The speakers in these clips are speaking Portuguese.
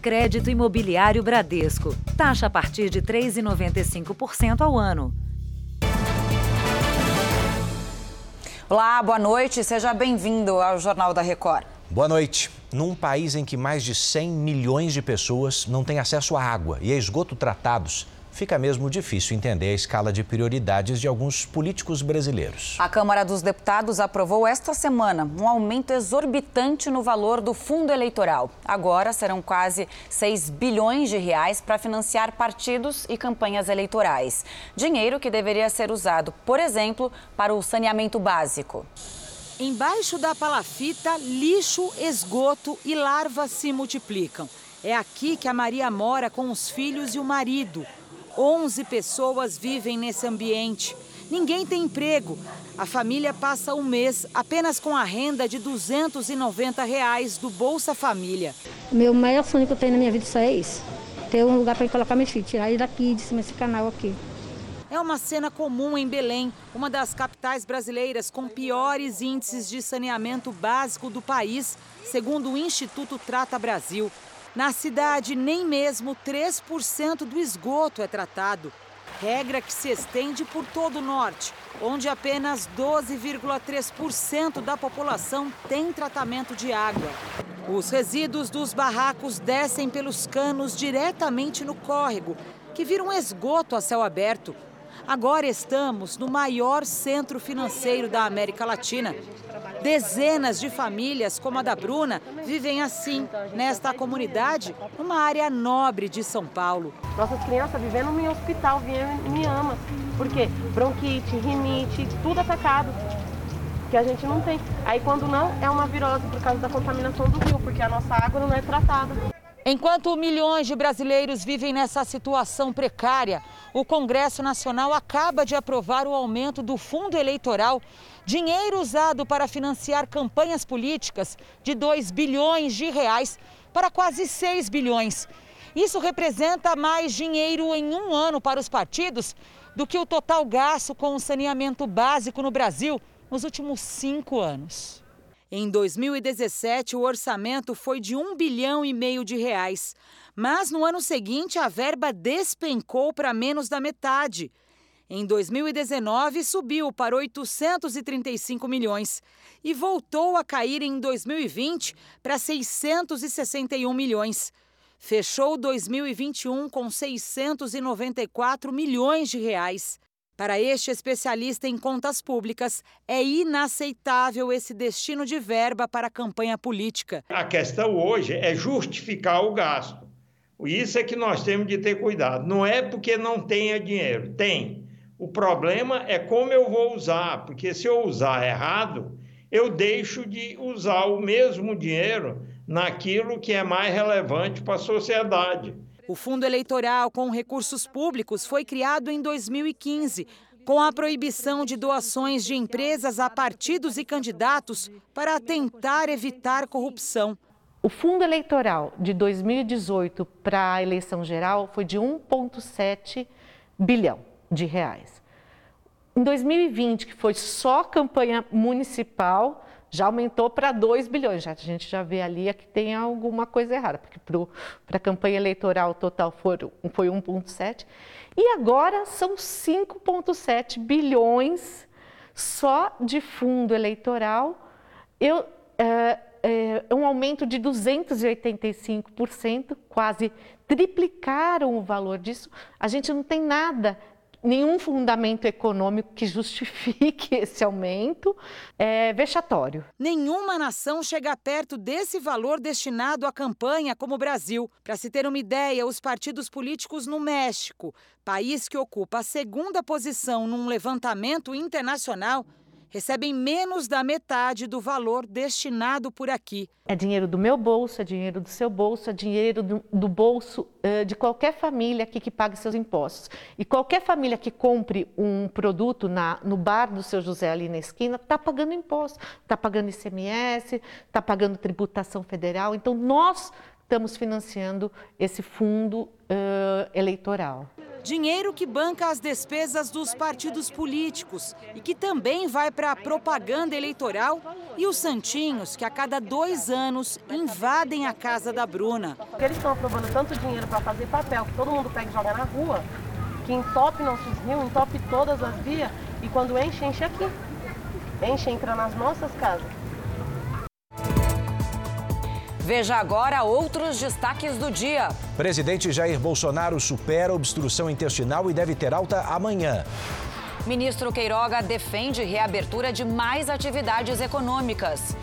Crédito Imobiliário Bradesco. Taxa a partir de 3,95% ao ano. Olá, boa noite. Seja bem-vindo ao Jornal da Record. Boa noite. Num país em que mais de 100 milhões de pessoas não têm acesso à água e a esgoto tratados, fica mesmo difícil entender a escala de prioridades de alguns políticos brasileiros. A Câmara dos Deputados aprovou esta semana um aumento exorbitante no valor do fundo eleitoral. Agora serão quase 6 bilhões de reais para financiar partidos e campanhas eleitorais. Dinheiro que deveria ser usado, por exemplo, para o saneamento básico. Embaixo da palafita, lixo, esgoto e larvas se multiplicam. É aqui que a Maria mora com os filhos e o marido. 11 pessoas vivem nesse ambiente. Ninguém tem emprego. A família passa um mês apenas com a renda de 290 reais do Bolsa Família. Meu maior sonho que eu tenho na minha vida é isso. Ter um lugar para colocar meus filhos, tirar ele daqui, de cima desse canal aqui. É uma cena comum em Belém, uma das capitais brasileiras com piores índices de saneamento básico do país, segundo o Instituto Trata Brasil. Na cidade, nem mesmo 3% do esgoto é tratado. Regra que se estende por todo o norte, onde apenas 12,3% da população tem tratamento de água. Os resíduos dos barracos descem pelos canos diretamente no córrego, que vira um esgoto a céu aberto. Agora estamos no maior centro financeiro da América Latina. Dezenas de famílias, como a da Bruna, vivem assim, nesta comunidade, uma área nobre de São Paulo. Nossas crianças vivendo em hospital, em ama. Por quê? Bronquite, rinite, tudo atacado. Que a gente não tem. Aí quando não, é uma virose por causa da contaminação do rio, porque a nossa água não é tratada. Enquanto milhões de brasileiros vivem nessa situação precária, o Congresso Nacional acaba de aprovar o aumento do fundo eleitoral, dinheiro usado para financiar campanhas políticas de 2 bilhões de reais para quase 6 bilhões. Isso representa mais dinheiro em um ano para os partidos do que o total gasto com o saneamento básico no Brasil nos últimos cinco anos. Em 2017, o orçamento foi de um bilhão e meio de reais. Mas no ano seguinte, a verba despencou para menos da metade. Em 2019, subiu para 835 milhões e voltou a cair em 2020 para 661 milhões. Fechou 2021 com 694 milhões de reais. Para este especialista em contas públicas, é inaceitável esse destino de verba para a campanha política. A questão hoje é justificar o gasto. Isso é que nós temos de ter cuidado. Não é porque não tenha dinheiro, tem. O problema é como eu vou usar, porque se eu usar errado, eu deixo de usar o mesmo dinheiro naquilo que é mais relevante para a sociedade. O fundo eleitoral com recursos públicos foi criado em 2015, com a proibição de doações de empresas a partidos e candidatos para tentar evitar corrupção. O fundo eleitoral de 2018 para a eleição geral foi de 1,7 bilhão de reais. Em 2020, que foi só campanha municipal, já aumentou para 2 bilhões. Já, a gente já vê ali que tem alguma coisa errada, porque para a campanha eleitoral total foram, foi 1,7 e agora são 5,7 bilhões só de fundo eleitoral. Eu, é, é, um aumento de 285%, quase triplicaram o valor disso. A gente não tem nada nenhum fundamento econômico que justifique esse aumento é vexatório. Nenhuma nação chega perto desse valor destinado à campanha como o Brasil. Para se ter uma ideia, os partidos políticos no México, país que ocupa a segunda posição num levantamento internacional, recebem menos da metade do valor destinado por aqui. É dinheiro do meu bolso, é dinheiro do seu bolso, é dinheiro do, do bolso uh, de qualquer família aqui que pague seus impostos. E qualquer família que compre um produto na, no bar do seu José ali na esquina está pagando imposto, está pagando ICMS, está pagando tributação federal. Então nós estamos financiando esse fundo uh, eleitoral. Dinheiro que banca as despesas dos partidos políticos e que também vai para a propaganda eleitoral e os santinhos que a cada dois anos invadem a casa da Bruna. Eles estão aprovando tanto dinheiro para fazer papel que todo mundo pega e joga na rua, que entope nossos rios, entope todas as vias e quando enche, enche aqui. Enche, entra nas nossas casas. Veja agora outros destaques do dia. Presidente Jair Bolsonaro supera obstrução intestinal e deve ter alta amanhã. Ministro Queiroga defende reabertura de mais atividades econômicas.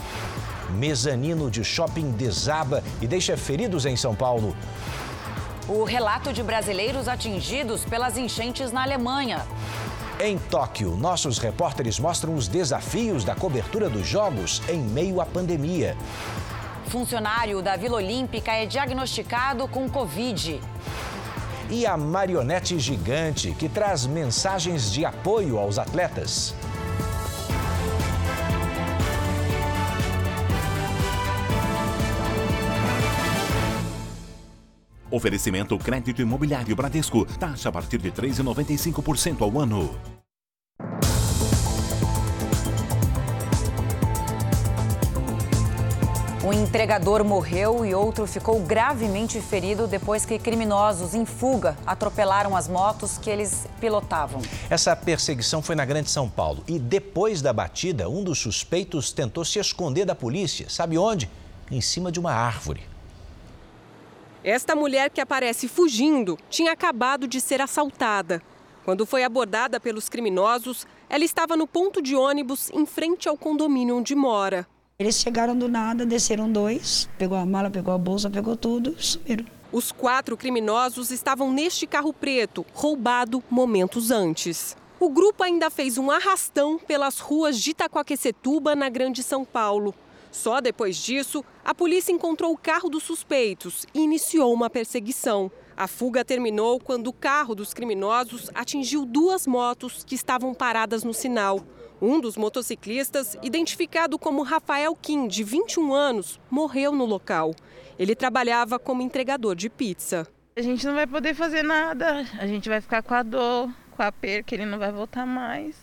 Mezanino de shopping desaba e deixa feridos em São Paulo. O relato de brasileiros atingidos pelas enchentes na Alemanha. Em Tóquio, nossos repórteres mostram os desafios da cobertura dos Jogos em meio à pandemia. Funcionário da Vila Olímpica é diagnosticado com Covid. E a marionete gigante que traz mensagens de apoio aos atletas. Oferecimento crédito imobiliário Bradesco. Taxa a partir de 3,95% ao ano. Um entregador morreu e outro ficou gravemente ferido depois que criminosos em fuga atropelaram as motos que eles pilotavam. Essa perseguição foi na Grande São Paulo e depois da batida, um dos suspeitos tentou se esconder da polícia. Sabe onde? Em cima de uma árvore. Esta mulher que aparece fugindo tinha acabado de ser assaltada. Quando foi abordada pelos criminosos, ela estava no ponto de ônibus em frente ao condomínio onde mora. Eles chegaram do nada, desceram dois, pegou a mala, pegou a bolsa, pegou tudo sumiram. Os quatro criminosos estavam neste carro preto, roubado momentos antes. O grupo ainda fez um arrastão pelas ruas de Itacoaquecetuba, na Grande São Paulo. Só depois disso, a polícia encontrou o carro dos suspeitos e iniciou uma perseguição. A fuga terminou quando o carro dos criminosos atingiu duas motos que estavam paradas no sinal. Um dos motociclistas, identificado como Rafael Kim, de 21 anos, morreu no local. Ele trabalhava como entregador de pizza. A gente não vai poder fazer nada, a gente vai ficar com a dor, com a perca, ele não vai voltar mais.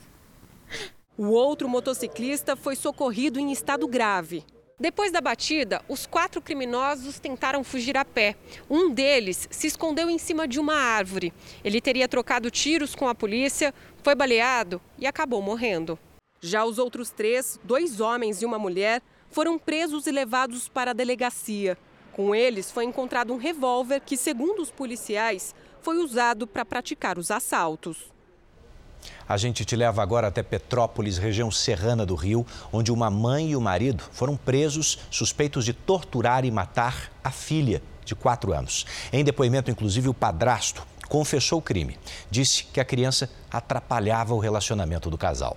O outro motociclista foi socorrido em estado grave. Depois da batida, os quatro criminosos tentaram fugir a pé. Um deles se escondeu em cima de uma árvore. Ele teria trocado tiros com a polícia, foi baleado e acabou morrendo. Já os outros três, dois homens e uma mulher, foram presos e levados para a delegacia. Com eles foi encontrado um revólver que, segundo os policiais, foi usado para praticar os assaltos. A gente te leva agora até Petrópolis, região serrana do Rio, onde uma mãe e o marido foram presos suspeitos de torturar e matar a filha de quatro anos. Em depoimento, inclusive, o padrasto confessou o crime. Disse que a criança atrapalhava o relacionamento do casal.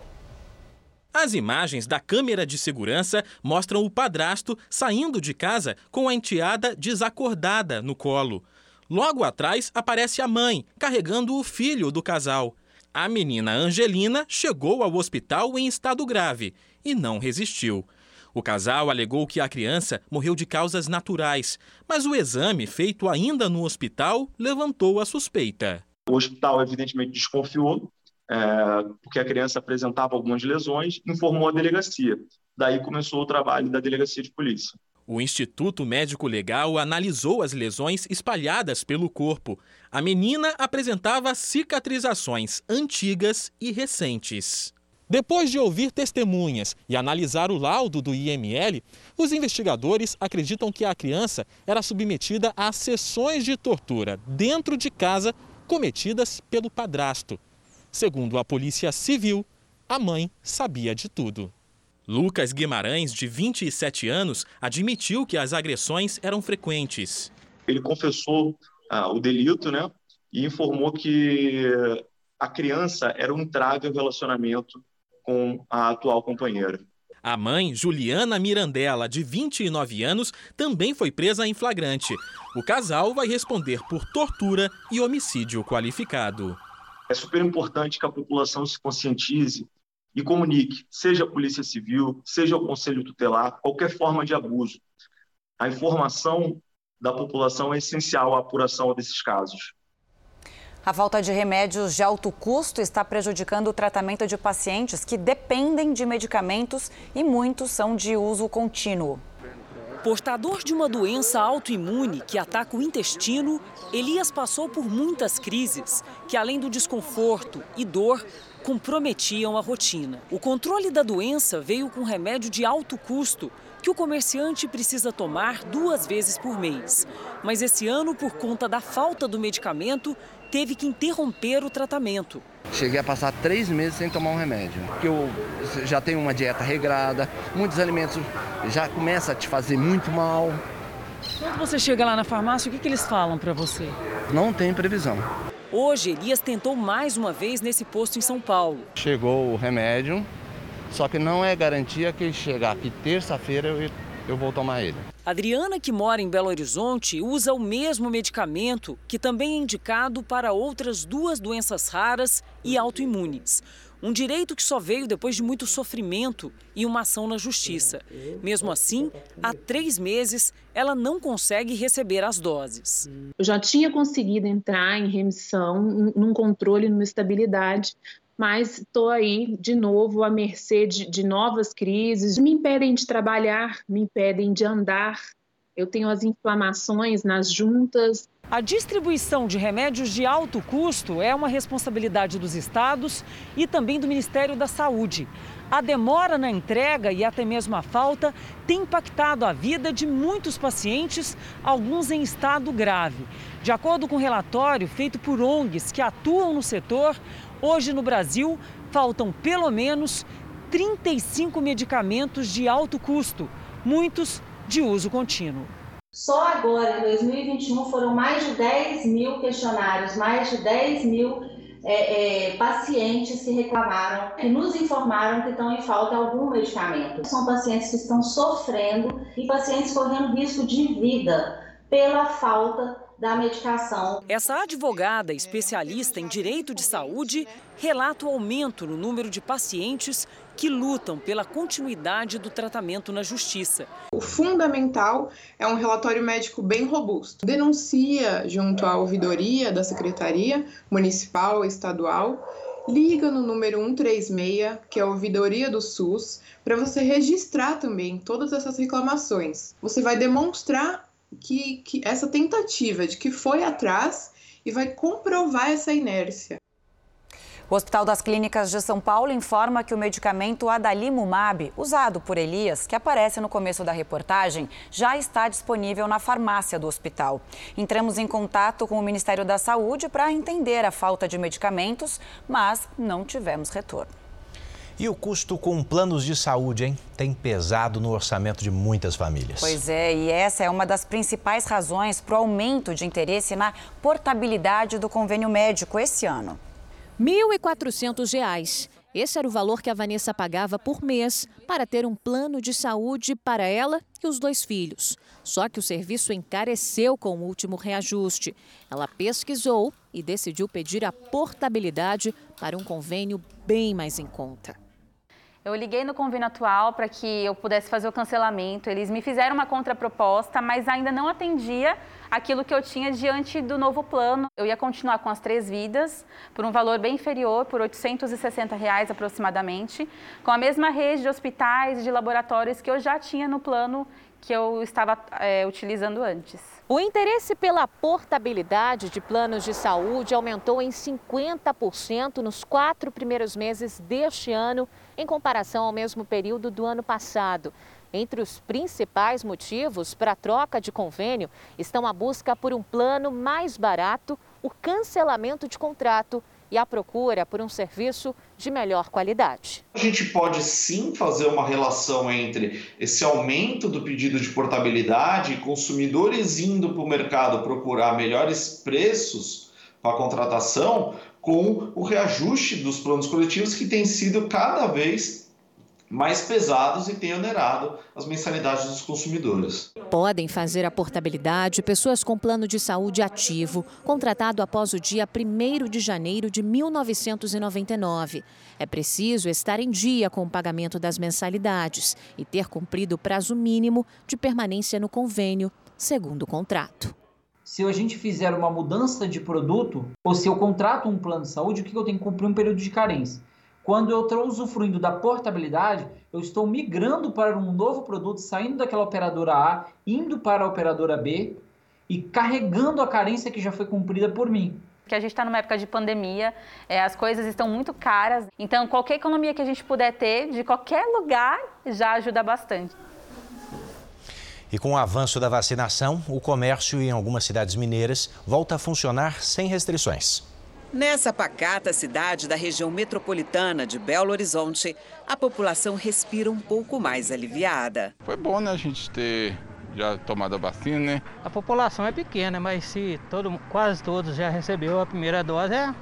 As imagens da câmera de segurança mostram o padrasto saindo de casa com a enteada desacordada no colo. Logo atrás aparece a mãe carregando o filho do casal. A menina Angelina chegou ao hospital em estado grave e não resistiu. O casal alegou que a criança morreu de causas naturais, mas o exame feito ainda no hospital levantou a suspeita. O hospital, evidentemente, desconfiou, é, porque a criança apresentava algumas lesões, informou a delegacia. Daí começou o trabalho da delegacia de polícia. O Instituto Médico Legal analisou as lesões espalhadas pelo corpo. A menina apresentava cicatrizações antigas e recentes. Depois de ouvir testemunhas e analisar o laudo do IML, os investigadores acreditam que a criança era submetida a sessões de tortura dentro de casa cometidas pelo padrasto. Segundo a Polícia Civil, a mãe sabia de tudo. Lucas Guimarães, de 27 anos, admitiu que as agressões eram frequentes. Ele confessou ah, o delito, né? E informou que a criança era um entrave ao relacionamento com a atual companheira. A mãe, Juliana Mirandela, de 29 anos, também foi presa em flagrante. O casal vai responder por tortura e homicídio qualificado. É super importante que a população se conscientize e comunique, seja a Polícia Civil, seja o Conselho Tutelar, qualquer forma de abuso. A informação da população é essencial à apuração desses casos. A falta de remédios de alto custo está prejudicando o tratamento de pacientes que dependem de medicamentos e muitos são de uso contínuo. Portador de uma doença autoimune que ataca o intestino, Elias passou por muitas crises que, além do desconforto e dor, comprometiam a rotina. O controle da doença veio com remédio de alto custo que o comerciante precisa tomar duas vezes por mês. Mas esse ano, por conta da falta do medicamento, teve que interromper o tratamento. Cheguei a passar três meses sem tomar um remédio, porque eu já tenho uma dieta regrada, muitos alimentos já começam a te fazer muito mal. Quando você chega lá na farmácia, o que, que eles falam para você? Não tem previsão. Hoje, Elias tentou mais uma vez nesse posto em São Paulo. Chegou o remédio, só que não é garantia que chegar aqui terça-feira eu, eu vou tomar ele. Adriana, que mora em Belo Horizonte, usa o mesmo medicamento, que também é indicado para outras duas doenças raras e autoimunes. Um direito que só veio depois de muito sofrimento e uma ação na justiça. Mesmo assim, há três meses, ela não consegue receber as doses. Eu já tinha conseguido entrar em remissão, num controle, numa estabilidade, mas estou aí de novo à mercê de, de, novas crises. Me impedem de trabalhar, me impedem de andar. Eu tenho as inflamações nas juntas. A distribuição de remédios de alto custo é uma responsabilidade dos estados e também do Ministério da Saúde. A demora na entrega e até mesmo a falta tem impactado a vida de muitos pacientes, alguns em estado grave. De acordo com um relatório feito por ONGs que atuam no setor, Hoje no Brasil, faltam pelo menos 35 medicamentos de alto custo, muitos de uso contínuo. Só agora, em 2021, foram mais de 10 mil questionários, mais de 10 mil é, é, pacientes que reclamaram, que nos informaram que estão em falta algum medicamento. São pacientes que estão sofrendo e pacientes correndo risco de vida pela falta da medicação. Essa advogada especialista em direito de saúde relata o aumento no número de pacientes que lutam pela continuidade do tratamento na justiça. O fundamental é um relatório médico bem robusto. Denuncia junto à ouvidoria da Secretaria Municipal e Estadual liga no número 136, que é a ouvidoria do SUS, para você registrar também todas essas reclamações. Você vai demonstrar que, que essa tentativa de que foi atrás e vai comprovar essa inércia. O Hospital das Clínicas de São Paulo informa que o medicamento Adalimumab, usado por Elias, que aparece no começo da reportagem, já está disponível na farmácia do hospital. Entramos em contato com o Ministério da Saúde para entender a falta de medicamentos, mas não tivemos retorno. E o custo com planos de saúde, hein? Tem pesado no orçamento de muitas famílias. Pois é, e essa é uma das principais razões para o aumento de interesse na portabilidade do convênio médico esse ano. R$ 1.400. Esse era o valor que a Vanessa pagava por mês para ter um plano de saúde para ela e os dois filhos. Só que o serviço encareceu com o último reajuste. Ela pesquisou e decidiu pedir a portabilidade para um convênio bem mais em conta. Eu liguei no convênio atual para que eu pudesse fazer o cancelamento. Eles me fizeram uma contraproposta, mas ainda não atendia aquilo que eu tinha diante do novo plano. Eu ia continuar com as três vidas por um valor bem inferior, por 860 reais aproximadamente, com a mesma rede de hospitais e de laboratórios que eu já tinha no plano que eu estava é, utilizando antes. O interesse pela portabilidade de planos de saúde aumentou em 50% nos quatro primeiros meses deste ano, em comparação ao mesmo período do ano passado. Entre os principais motivos para a troca de convênio estão a busca por um plano mais barato, o cancelamento de contrato e a procura por um serviço de melhor qualidade. A gente pode sim fazer uma relação entre esse aumento do pedido de portabilidade e consumidores indo para o mercado procurar melhores preços para a contratação com o reajuste dos planos coletivos que tem sido cada vez mais pesados e tem onerado as mensalidades dos consumidores. Podem fazer a portabilidade pessoas com plano de saúde ativo, contratado após o dia 1 de janeiro de 1999. É preciso estar em dia com o pagamento das mensalidades e ter cumprido o prazo mínimo de permanência no convênio, segundo o contrato. se a gente fizer uma mudança de produto, ou se eu contrato um plano de saúde, o que eu tenho que cumprir um período de carência? Quando eu estou usufruindo da portabilidade, eu estou migrando para um novo produto, saindo daquela operadora A, indo para a operadora B e carregando a carência que já foi cumprida por mim que a gente está numa época de pandemia, é, as coisas estão muito caras. Então, qualquer economia que a gente puder ter, de qualquer lugar, já ajuda bastante. E com o avanço da vacinação, o comércio em algumas cidades mineiras volta a funcionar sem restrições. Nessa pacata cidade da região metropolitana de Belo Horizonte, a população respira um pouco mais aliviada. Foi bom, né, a gente ter já tomado a vacina, né? A população é pequena, mas se todo, quase todos já recebeu a primeira dose, é,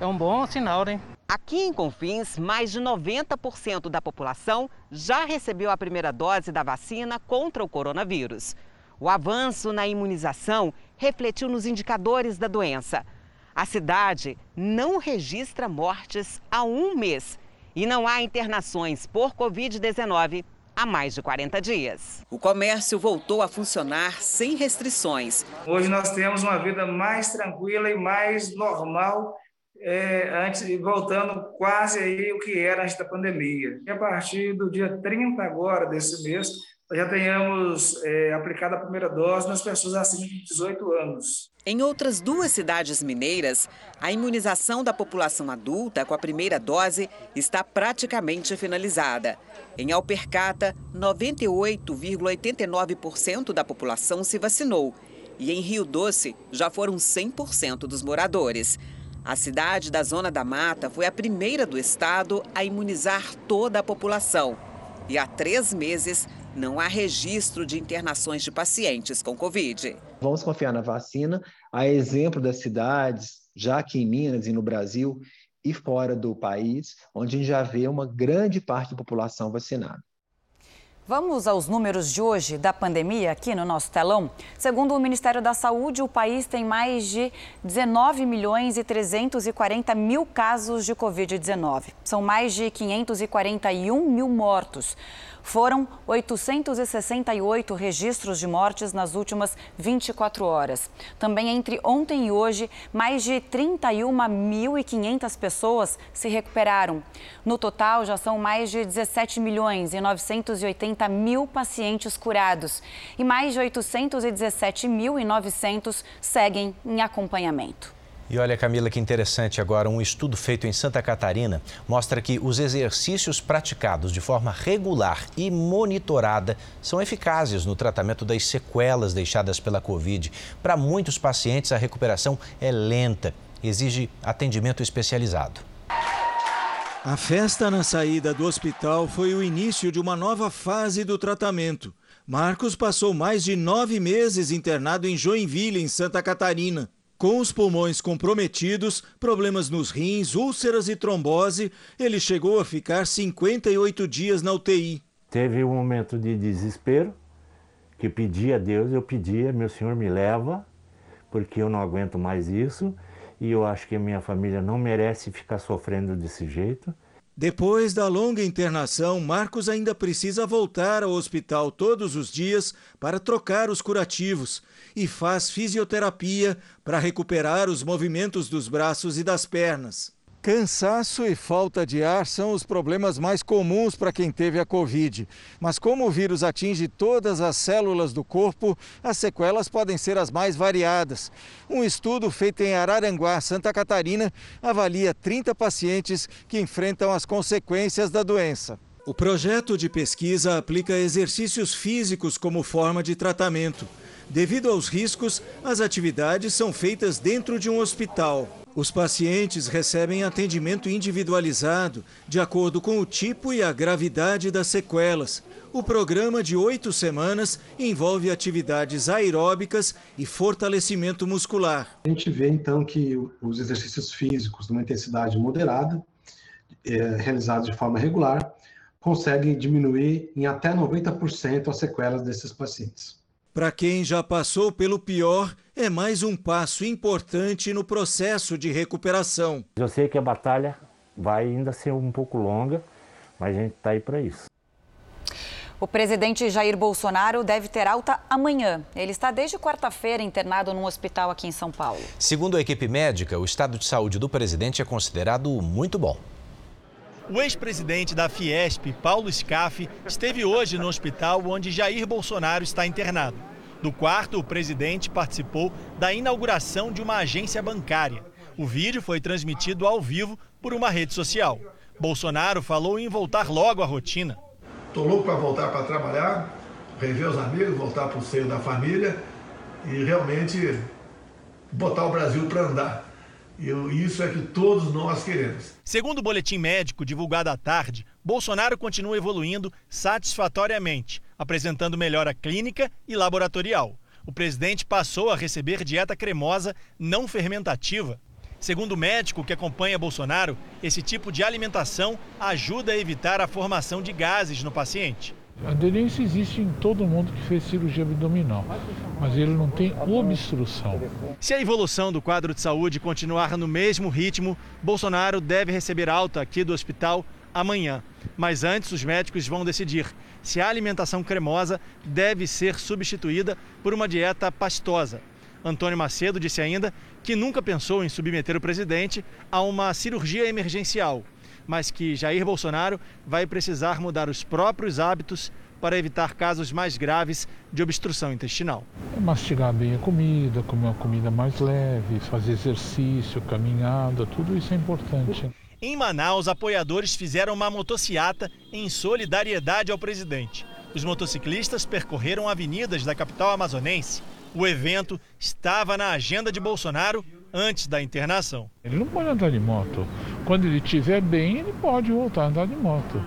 é um bom sinal, né? Aqui em Confins, mais de 90% da população já recebeu a primeira dose da vacina contra o coronavírus. O avanço na imunização refletiu nos indicadores da doença. A cidade não registra mortes há um mês e não há internações por Covid-19 há mais de 40 dias. O comércio voltou a funcionar sem restrições. Hoje nós temos uma vida mais tranquila e mais normal é, antes, voltando quase aí o que era antes da pandemia. E a partir do dia 30 agora desse mês, já tenhamos é, aplicado a primeira dose nas pessoas acima de 18 anos. Em outras duas cidades mineiras, a imunização da população adulta com a primeira dose está praticamente finalizada. Em Alpercata, 98,89% da população se vacinou. E em Rio Doce, já foram 100% dos moradores. A cidade da Zona da Mata foi a primeira do estado a imunizar toda a população. E há três meses não há registro de internações de pacientes com Covid. Vamos confiar na vacina, a exemplo das cidades, já aqui em Minas e no Brasil e fora do país, onde a gente já vê uma grande parte da população vacinada. Vamos aos números de hoje da pandemia aqui no nosso telão. Segundo o Ministério da Saúde, o país tem mais de 19 milhões e 340 mil casos de Covid-19. São mais de 541 mil mortos. Foram 868 registros de mortes nas últimas 24 horas. Também entre ontem e hoje, mais de 31.500 pessoas se recuperaram. No total, já são mais de 17 milhões e 980 mil pacientes curados e mais de 817.900 seguem em acompanhamento. E olha, Camila, que interessante agora. Um estudo feito em Santa Catarina mostra que os exercícios praticados de forma regular e monitorada são eficazes no tratamento das sequelas deixadas pela Covid. Para muitos pacientes, a recuperação é lenta, exige atendimento especializado. A festa na saída do hospital foi o início de uma nova fase do tratamento. Marcos passou mais de nove meses internado em Joinville, em Santa Catarina. Com os pulmões comprometidos, problemas nos rins, úlceras e trombose, ele chegou a ficar 58 dias na UTI. Teve um momento de desespero, que pedi a Deus, eu pedia, meu Senhor me leva, porque eu não aguento mais isso e eu acho que a minha família não merece ficar sofrendo desse jeito. Depois da longa internação, Marcos ainda precisa voltar ao hospital todos os dias para trocar os curativos e faz fisioterapia para recuperar os movimentos dos braços e das pernas. Cansaço e falta de ar são os problemas mais comuns para quem teve a Covid. Mas como o vírus atinge todas as células do corpo, as sequelas podem ser as mais variadas. Um estudo feito em Araranguá, Santa Catarina, avalia 30 pacientes que enfrentam as consequências da doença. O projeto de pesquisa aplica exercícios físicos como forma de tratamento. Devido aos riscos, as atividades são feitas dentro de um hospital. Os pacientes recebem atendimento individualizado, de acordo com o tipo e a gravidade das sequelas. O programa de oito semanas envolve atividades aeróbicas e fortalecimento muscular. A gente vê então que os exercícios físicos, numa intensidade moderada, é, realizados de forma regular, conseguem diminuir em até 90% as sequelas desses pacientes. Para quem já passou pelo pior, é mais um passo importante no processo de recuperação. Eu sei que a batalha vai ainda ser um pouco longa, mas a gente está aí para isso. O presidente Jair Bolsonaro deve ter alta amanhã. Ele está desde quarta-feira internado num hospital aqui em São Paulo. Segundo a equipe médica, o estado de saúde do presidente é considerado muito bom. O ex-presidente da Fiesp, Paulo Scaff, esteve hoje no hospital onde Jair Bolsonaro está internado. Do quarto, o presidente participou da inauguração de uma agência bancária. O vídeo foi transmitido ao vivo por uma rede social. Bolsonaro falou em voltar logo à rotina. Estou louco para voltar para trabalhar, rever os amigos, voltar para o seio da família e realmente botar o Brasil para andar. E isso é que todos nós queremos. Segundo o boletim médico divulgado à tarde, Bolsonaro continua evoluindo satisfatoriamente, apresentando melhora clínica e laboratorial. O presidente passou a receber dieta cremosa não fermentativa. Segundo o médico que acompanha Bolsonaro, esse tipo de alimentação ajuda a evitar a formação de gases no paciente. A aderência existe em todo mundo que fez cirurgia abdominal, mas ele não tem obstrução. Se a evolução do quadro de saúde continuar no mesmo ritmo, Bolsonaro deve receber alta aqui do hospital amanhã. Mas antes, os médicos vão decidir se a alimentação cremosa deve ser substituída por uma dieta pastosa. Antônio Macedo disse ainda que nunca pensou em submeter o presidente a uma cirurgia emergencial mas que Jair Bolsonaro vai precisar mudar os próprios hábitos para evitar casos mais graves de obstrução intestinal. Mastigar bem a comida, comer uma comida mais leve, fazer exercício, caminhada, tudo isso é importante. Em Manaus, apoiadores fizeram uma motociata em solidariedade ao presidente. Os motociclistas percorreram avenidas da capital amazonense. O evento estava na agenda de Bolsonaro antes da internação. Ele não pode andar de moto. Quando ele estiver bem, ele pode voltar a andar de moto.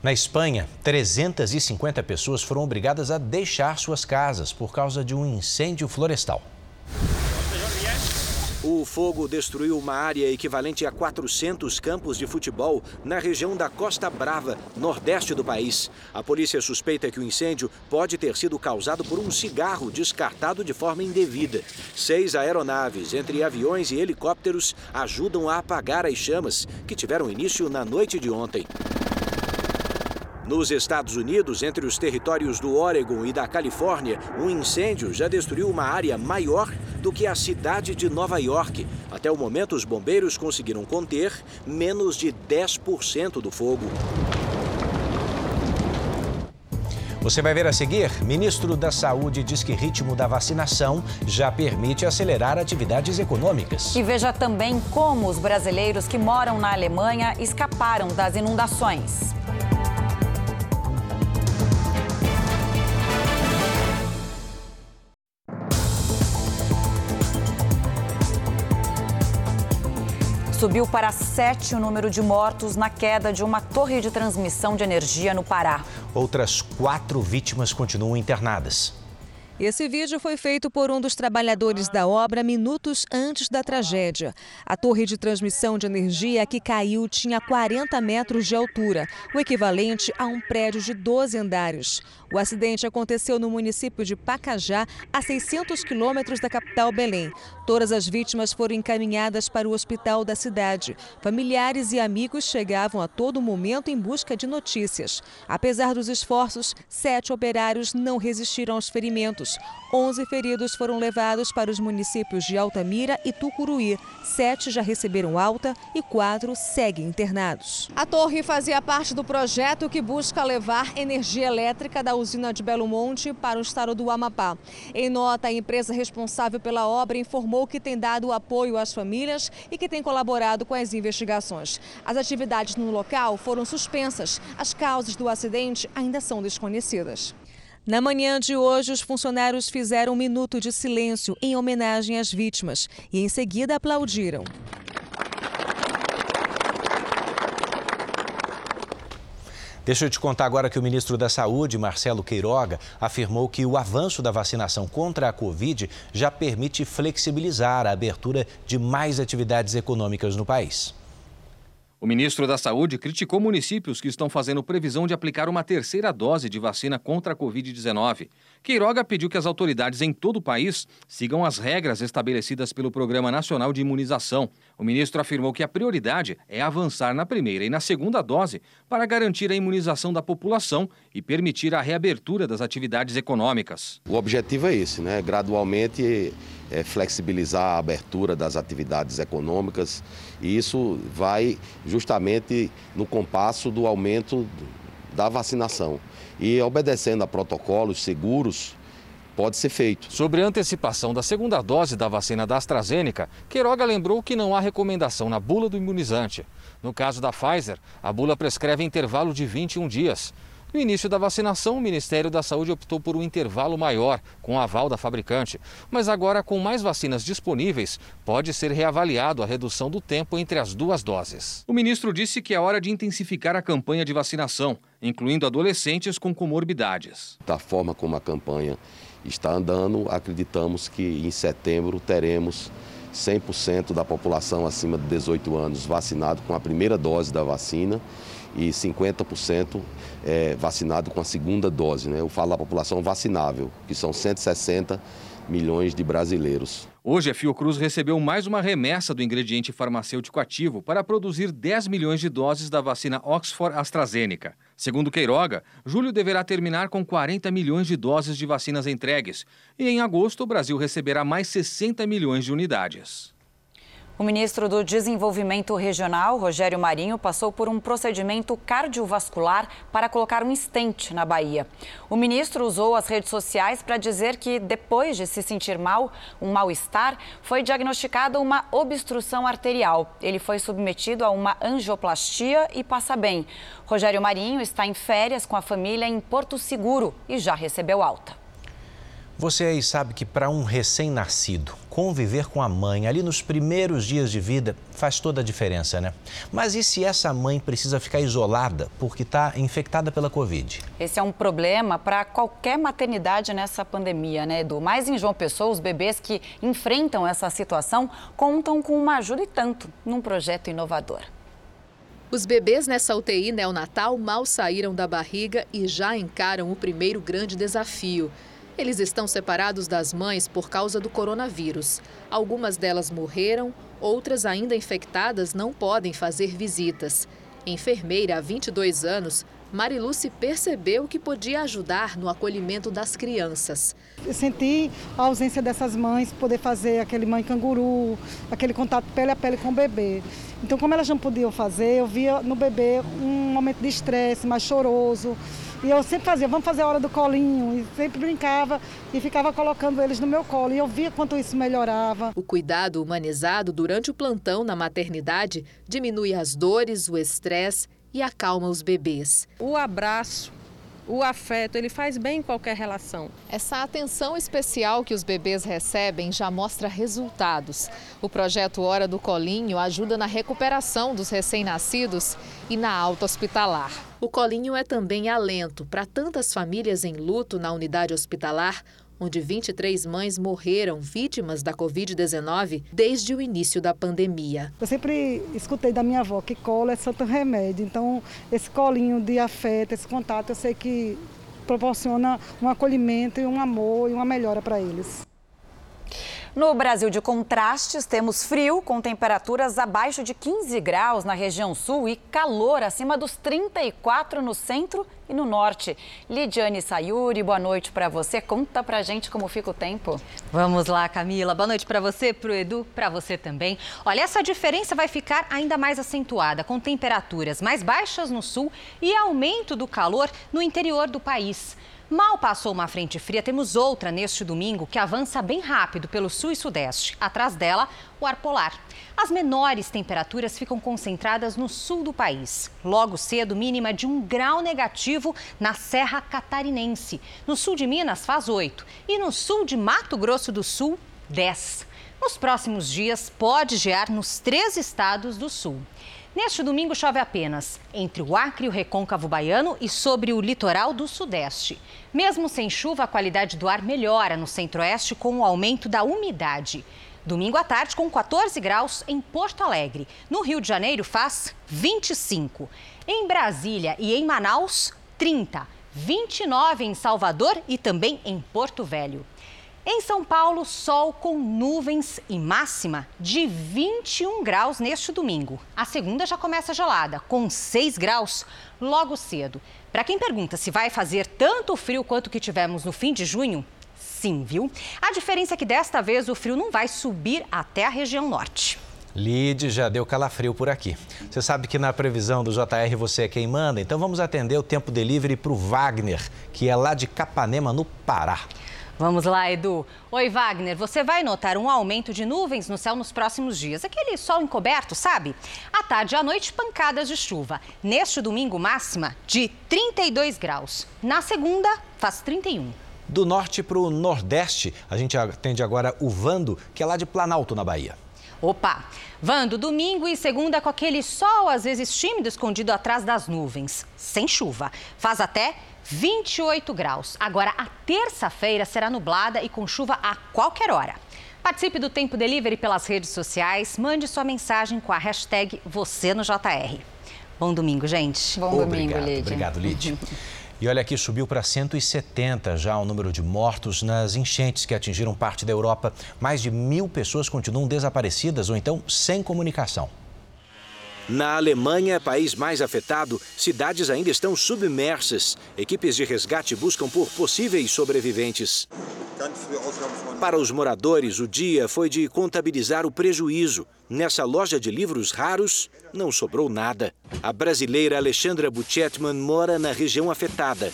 Na Espanha, 350 pessoas foram obrigadas a deixar suas casas por causa de um incêndio florestal. O fogo destruiu uma área equivalente a 400 campos de futebol na região da Costa Brava, nordeste do país. A polícia suspeita que o incêndio pode ter sido causado por um cigarro descartado de forma indevida. Seis aeronaves, entre aviões e helicópteros, ajudam a apagar as chamas que tiveram início na noite de ontem. Nos Estados Unidos, entre os territórios do Oregon e da Califórnia, um incêndio já destruiu uma área maior do que a cidade de Nova York. Até o momento, os bombeiros conseguiram conter menos de 10% do fogo. Você vai ver a seguir: ministro da Saúde diz que ritmo da vacinação já permite acelerar atividades econômicas. E veja também como os brasileiros que moram na Alemanha escaparam das inundações. Subiu para sete o número de mortos na queda de uma torre de transmissão de energia no Pará. Outras quatro vítimas continuam internadas. Esse vídeo foi feito por um dos trabalhadores da obra minutos antes da tragédia. A torre de transmissão de energia que caiu tinha 40 metros de altura, o equivalente a um prédio de 12 andares. O acidente aconteceu no município de Pacajá, a 600 quilômetros da capital Belém. Todas as vítimas foram encaminhadas para o hospital da cidade. Familiares e amigos chegavam a todo momento em busca de notícias. Apesar dos esforços, sete operários não resistiram aos ferimentos. Onze feridos foram levados para os municípios de Altamira e Tucuruí. Sete já receberam alta e quatro seguem internados. A torre fazia parte do projeto que busca levar energia elétrica da usina de Belo Monte para o estado do Amapá. Em nota, a empresa responsável pela obra informou que tem dado apoio às famílias e que tem colaborado com as investigações. As atividades no local foram suspensas. As causas do acidente ainda são desconhecidas. Na manhã de hoje, os funcionários fizeram um minuto de silêncio em homenagem às vítimas e, em seguida, aplaudiram. Deixa eu te contar agora que o ministro da Saúde, Marcelo Queiroga, afirmou que o avanço da vacinação contra a Covid já permite flexibilizar a abertura de mais atividades econômicas no país. O ministro da Saúde criticou municípios que estão fazendo previsão de aplicar uma terceira dose de vacina contra a Covid-19. Queiroga pediu que as autoridades em todo o país sigam as regras estabelecidas pelo Programa Nacional de Imunização. O ministro afirmou que a prioridade é avançar na primeira e na segunda dose para garantir a imunização da população e permitir a reabertura das atividades econômicas. O objetivo é esse, né? Gradualmente é, flexibilizar a abertura das atividades econômicas e isso vai justamente no compasso do aumento da vacinação. E obedecendo a protocolos seguros, pode ser feito. Sobre a antecipação da segunda dose da vacina da AstraZeneca, Queiroga lembrou que não há recomendação na bula do imunizante. No caso da Pfizer, a bula prescreve intervalo de 21 dias. No início da vacinação, o Ministério da Saúde optou por um intervalo maior, com aval da fabricante. Mas agora, com mais vacinas disponíveis, pode ser reavaliado a redução do tempo entre as duas doses. O ministro disse que é hora de intensificar a campanha de vacinação, incluindo adolescentes com comorbidades. Da forma como a campanha está andando, acreditamos que em setembro teremos 100% da população acima de 18 anos vacinado com a primeira dose da vacina e 50% é, vacinado com a segunda dose. Né? Eu falo da população vacinável, que são 160 milhões de brasileiros. Hoje, a Fiocruz recebeu mais uma remessa do ingrediente farmacêutico ativo para produzir 10 milhões de doses da vacina Oxford AstraZeneca. Segundo Queiroga, julho deverá terminar com 40 milhões de doses de vacinas entregues. E em agosto, o Brasil receberá mais 60 milhões de unidades. O ministro do Desenvolvimento Regional, Rogério Marinho, passou por um procedimento cardiovascular para colocar um estente na Bahia. O ministro usou as redes sociais para dizer que, depois de se sentir mal, um mal-estar, foi diagnosticada uma obstrução arterial. Ele foi submetido a uma angioplastia e passa bem. Rogério Marinho está em férias com a família em Porto Seguro e já recebeu alta. Você aí sabe que para um recém-nascido, conviver com a mãe ali nos primeiros dias de vida faz toda a diferença, né? Mas e se essa mãe precisa ficar isolada porque está infectada pela Covid? Esse é um problema para qualquer maternidade nessa pandemia, né, Edu? Mas em João Pessoa, os bebês que enfrentam essa situação contam com uma ajuda e tanto num projeto inovador. Os bebês nessa UTI neonatal mal saíram da barriga e já encaram o primeiro grande desafio eles estão separados das mães por causa do coronavírus. Algumas delas morreram, outras ainda infectadas não podem fazer visitas. Enfermeira há 22 anos, Mariluce percebeu que podia ajudar no acolhimento das crianças. Eu senti a ausência dessas mães, poder fazer aquele mãe canguru, aquele contato pele a pele com o bebê. Então, como elas não podiam fazer, eu via no bebê um momento de estresse mais choroso. E eu sempre fazia, vamos fazer a hora do colinho. E sempre brincava e ficava colocando eles no meu colo. E eu via quanto isso melhorava. O cuidado humanizado durante o plantão na maternidade diminui as dores, o estresse e acalma os bebês. O abraço o afeto, ele faz bem em qualquer relação. Essa atenção especial que os bebês recebem já mostra resultados. O projeto Hora do Colinho ajuda na recuperação dos recém-nascidos e na alta hospitalar. O colinho é também alento para tantas famílias em luto na unidade hospitalar onde 23 mães morreram vítimas da Covid-19 desde o início da pandemia. Eu sempre escutei da minha avó que colo é santo remédio, então esse colinho de afeto, esse contato, eu sei que proporciona um acolhimento e um amor e uma melhora para eles. No Brasil de contrastes, temos frio com temperaturas abaixo de 15 graus na região sul e calor acima dos 34 no centro e no norte. Lidiane Sayuri, boa noite para você. Conta pra gente como fica o tempo. Vamos lá, Camila. Boa noite para você, pro Edu, para você também. Olha, essa diferença vai ficar ainda mais acentuada, com temperaturas mais baixas no sul e aumento do calor no interior do país. Mal passou uma frente fria, temos outra neste domingo que avança bem rápido pelo sul e sudeste. Atrás dela, o ar polar. As menores temperaturas ficam concentradas no sul do país. Logo cedo, mínima de um grau negativo na Serra Catarinense. No sul de Minas, faz 8. E no sul de Mato Grosso do Sul, 10. Nos próximos dias, pode gear nos três estados do sul. Neste domingo chove apenas entre o Acre e o Recôncavo Baiano e sobre o litoral do Sudeste. Mesmo sem chuva, a qualidade do ar melhora no Centro-Oeste com o aumento da umidade. Domingo à tarde, com 14 graus em Porto Alegre. No Rio de Janeiro, faz 25. Em Brasília e em Manaus, 30. 29 em Salvador e também em Porto Velho. Em São Paulo, sol com nuvens e máxima de 21 graus neste domingo. A segunda já começa gelada, com 6 graus logo cedo. Para quem pergunta se vai fazer tanto frio quanto que tivemos no fim de junho, sim, viu? A diferença é que desta vez o frio não vai subir até a região norte. Lide já deu calafrio por aqui. Você sabe que na previsão do JR você é quem manda, então vamos atender o tempo delivery para o Wagner, que é lá de Capanema, no Pará. Vamos lá, Edu. Oi, Wagner. Você vai notar um aumento de nuvens no céu nos próximos dias. Aquele sol encoberto, sabe? À tarde e à noite, pancadas de chuva. Neste domingo, máxima de 32 graus. Na segunda, faz 31. Do norte para o nordeste, a gente atende agora o Vando, que é lá de Planalto, na Bahia. Opa! Vando, domingo e segunda com aquele sol, às vezes tímido, escondido atrás das nuvens. Sem chuva. Faz até 28 graus. Agora, a terça-feira será nublada e com chuva a qualquer hora. Participe do Tempo Delivery pelas redes sociais. Mande sua mensagem com a hashtag você no JR. Bom domingo, gente. Bom domingo, Lídia. Obrigado, Lídia. E olha aqui, subiu para 170 já o número de mortos nas enchentes que atingiram parte da Europa. Mais de mil pessoas continuam desaparecidas ou então sem comunicação. Na Alemanha, país mais afetado, cidades ainda estão submersas. Equipes de resgate buscam por possíveis sobreviventes. Para os moradores, o dia foi de contabilizar o prejuízo. Nessa loja de livros raros, não sobrou nada. A brasileira Alexandra Butchetman mora na região afetada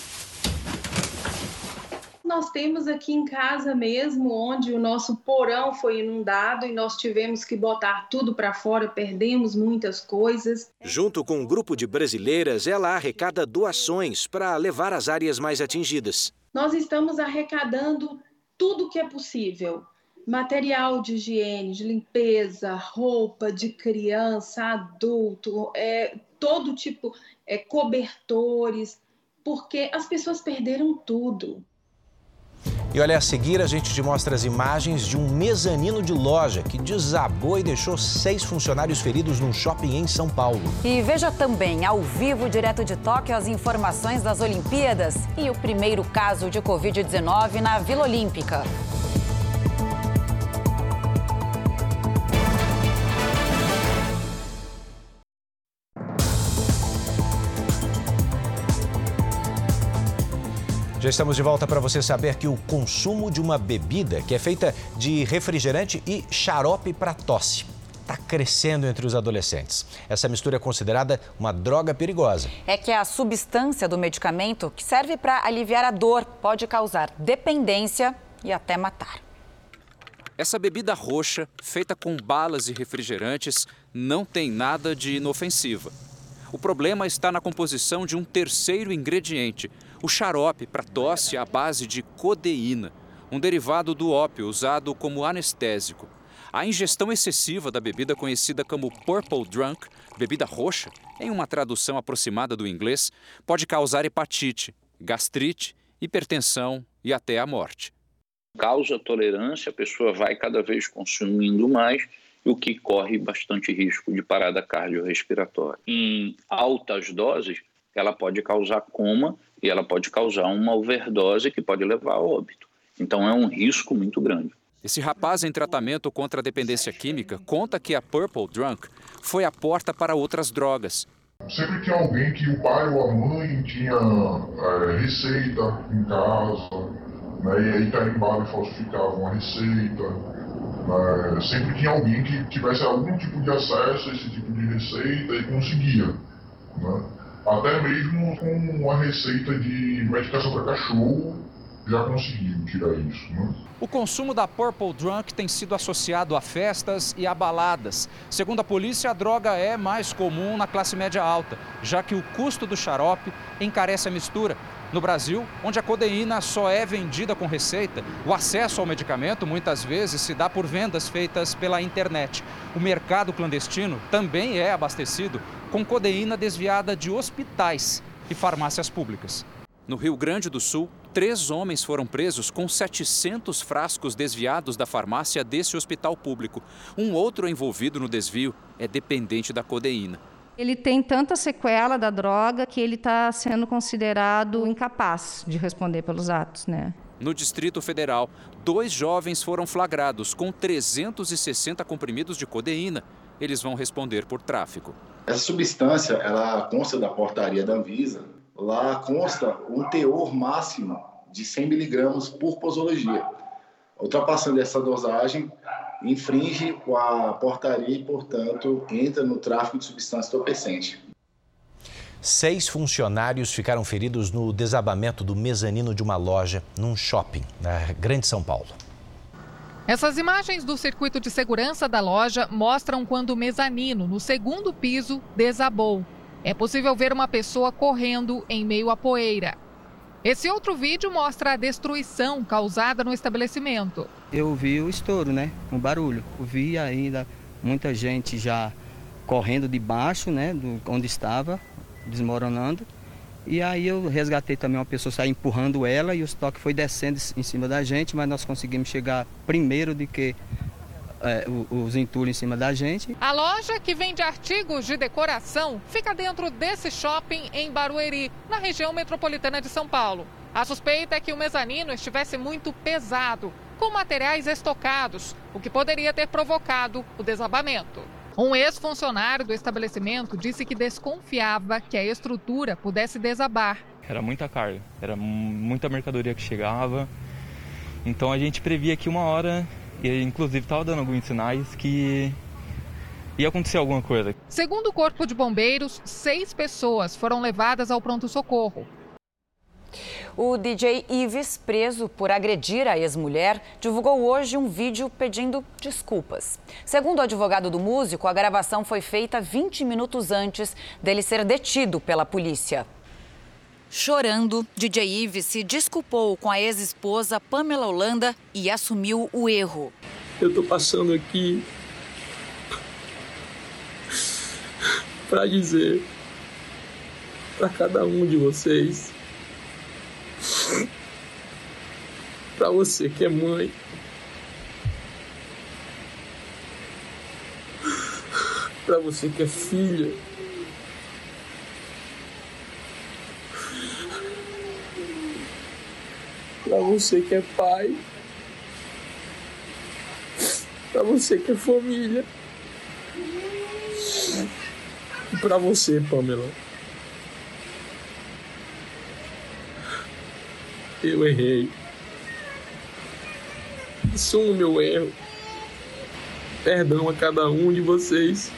nós temos aqui em casa mesmo, onde o nosso porão foi inundado e nós tivemos que botar tudo para fora, perdemos muitas coisas. Junto com um grupo de brasileiras, ela arrecada doações para levar às áreas mais atingidas. Nós estamos arrecadando tudo que é possível. Material de higiene, de limpeza, roupa de criança, adulto, é, todo tipo, é, cobertores, porque as pessoas perderam tudo. E olha, a seguir a gente te mostra as imagens de um mezanino de loja que desabou e deixou seis funcionários feridos num shopping em São Paulo. E veja também, ao vivo, direto de Tóquio, as informações das Olimpíadas e o primeiro caso de Covid-19 na Vila Olímpica. Já estamos de volta para você saber que o consumo de uma bebida que é feita de refrigerante e xarope para tosse está crescendo entre os adolescentes. Essa mistura é considerada uma droga perigosa. É que a substância do medicamento que serve para aliviar a dor pode causar dependência e até matar. Essa bebida roxa, feita com balas e refrigerantes, não tem nada de inofensiva. O problema está na composição de um terceiro ingrediente, o xarope para tosse à base de codeína, um derivado do ópio usado como anestésico. A ingestão excessiva da bebida conhecida como purple drunk, bebida roxa, em uma tradução aproximada do inglês, pode causar hepatite, gastrite, hipertensão e até a morte. Causa tolerância, a pessoa vai cada vez consumindo mais, o que corre bastante risco de parada cardiorrespiratória. Em altas doses, ela pode causar coma e ela pode causar uma overdose que pode levar a óbito. Então é um risco muito grande. Esse rapaz em tratamento contra a dependência química conta que a Purple Drunk foi a porta para outras drogas. Sempre tinha alguém que o pai ou a mãe tinha é, receita em casa, né, e aí tarimbava e falsificava uma receita. Né, sempre tinha alguém que tivesse algum tipo de acesso a esse tipo de receita e conseguia. Né? Até mesmo com uma receita de medicação para cachorro, já conseguiram tirar isso. Né? O consumo da Purple Drunk tem sido associado a festas e a baladas. Segundo a polícia, a droga é mais comum na classe média alta, já que o custo do xarope encarece a mistura. No Brasil, onde a codeína só é vendida com receita, o acesso ao medicamento muitas vezes se dá por vendas feitas pela internet. O mercado clandestino também é abastecido com codeína desviada de hospitais e farmácias públicas. No Rio Grande do Sul, Três homens foram presos com 700 frascos desviados da farmácia desse hospital público. Um outro envolvido no desvio é dependente da codeína. Ele tem tanta sequela da droga que ele está sendo considerado incapaz de responder pelos atos, né? No Distrito Federal, dois jovens foram flagrados com 360 comprimidos de codeína. Eles vão responder por tráfico. Essa substância, ela consta da portaria da Anvisa. Lá consta um teor máximo de 100 miligramas por posologia. Ultrapassando essa dosagem, infringe a portaria e, portanto, entra no tráfico de substância entorpecente. Seis funcionários ficaram feridos no desabamento do mezanino de uma loja num shopping na Grande São Paulo. Essas imagens do circuito de segurança da loja mostram quando o mezanino, no segundo piso, desabou. É possível ver uma pessoa correndo em meio à poeira. Esse outro vídeo mostra a destruição causada no estabelecimento. Eu vi o estouro, né? O barulho. Eu vi ainda muita gente já correndo debaixo, né? Do, onde estava, desmoronando. E aí eu resgatei também uma pessoa, saí empurrando ela e o estoque foi descendo em cima da gente, mas nós conseguimos chegar primeiro do que é, os entulhos em cima da gente. A loja, que vende artigos de decoração, fica dentro desse shopping em Barueri, na região metropolitana de São Paulo. A suspeita é que o mezanino estivesse muito pesado, com materiais estocados, o que poderia ter provocado o desabamento. Um ex-funcionário do estabelecimento disse que desconfiava que a estrutura pudesse desabar. Era muita carga, era muita mercadoria que chegava. Então a gente previa que uma hora e inclusive estava dando alguns sinais que ia acontecer alguma coisa. Segundo o Corpo de Bombeiros, seis pessoas foram levadas ao pronto-socorro. O DJ Ives, preso por agredir a ex-mulher, divulgou hoje um vídeo pedindo desculpas. Segundo o advogado do músico, a gravação foi feita 20 minutos antes dele ser detido pela polícia. Chorando, DJ Ives se desculpou com a ex-esposa Pamela Holanda e assumiu o erro. Eu tô passando aqui para dizer para cada um de vocês, para você que é mãe, para você que é filha, para você que é pai, para você que é família, e para você, Pamela. Eu errei. Assumo meu erro. Perdão a cada um de vocês.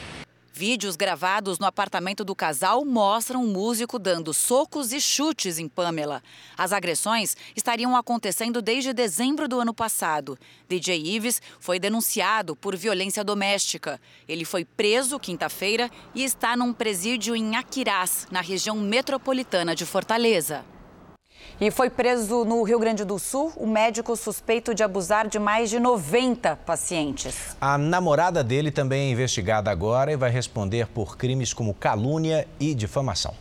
Vídeos gravados no apartamento do casal mostram o músico dando socos e chutes em Pamela. As agressões estariam acontecendo desde dezembro do ano passado. DJ Ives foi denunciado por violência doméstica. Ele foi preso quinta-feira e está num presídio em Aquirás, na região metropolitana de Fortaleza. E foi preso no Rio Grande do Sul o médico suspeito de abusar de mais de 90 pacientes. A namorada dele também é investigada agora e vai responder por crimes como calúnia e difamação.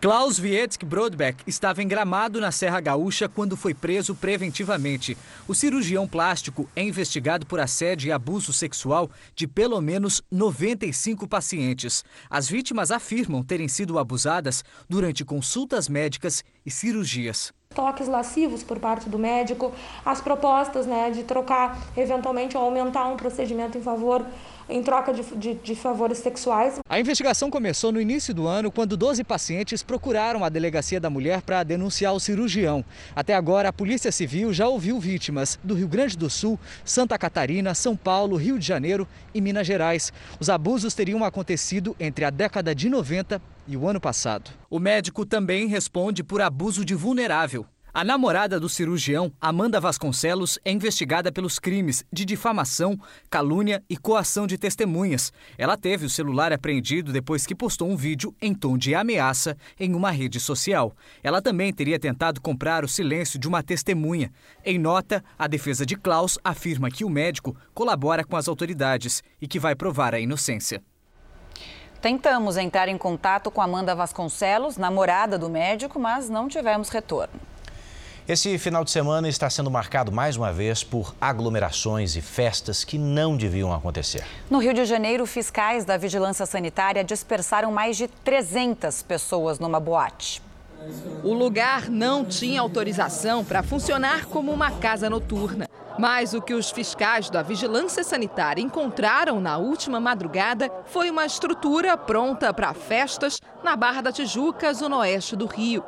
Klaus Wietzk Brodbeck estava em Gramado, na Serra Gaúcha, quando foi preso preventivamente. O cirurgião plástico é investigado por assédio e abuso sexual de pelo menos 95 pacientes. As vítimas afirmam terem sido abusadas durante consultas médicas e cirurgias toques lascivos por parte do médico, as propostas né, de trocar, eventualmente, ou aumentar um procedimento em favor em troca de, de, de, favores sexuais. A investigação começou no início do ano, quando 12 pacientes procuraram a delegacia da mulher para denunciar o cirurgião. Até agora, a Polícia Civil já ouviu vítimas do Rio Grande do Sul, Santa Catarina, São Paulo, Rio de Janeiro e Minas Gerais. Os abusos teriam acontecido entre a década de 90 e o ano passado. O médico também responde por abuso de vulnerável. A namorada do cirurgião, Amanda Vasconcelos, é investigada pelos crimes de difamação, calúnia e coação de testemunhas. Ela teve o celular apreendido depois que postou um vídeo em tom de ameaça em uma rede social. Ela também teria tentado comprar o silêncio de uma testemunha. Em nota, a defesa de Klaus afirma que o médico colabora com as autoridades e que vai provar a inocência. Tentamos entrar em contato com Amanda Vasconcelos, namorada do médico, mas não tivemos retorno. Esse final de semana está sendo marcado mais uma vez por aglomerações e festas que não deviam acontecer. No Rio de Janeiro, fiscais da Vigilância Sanitária dispersaram mais de 300 pessoas numa boate. O lugar não tinha autorização para funcionar como uma casa noturna. Mas o que os fiscais da Vigilância Sanitária encontraram na última madrugada foi uma estrutura pronta para festas na Barra da Tijuca, zona oeste do Rio.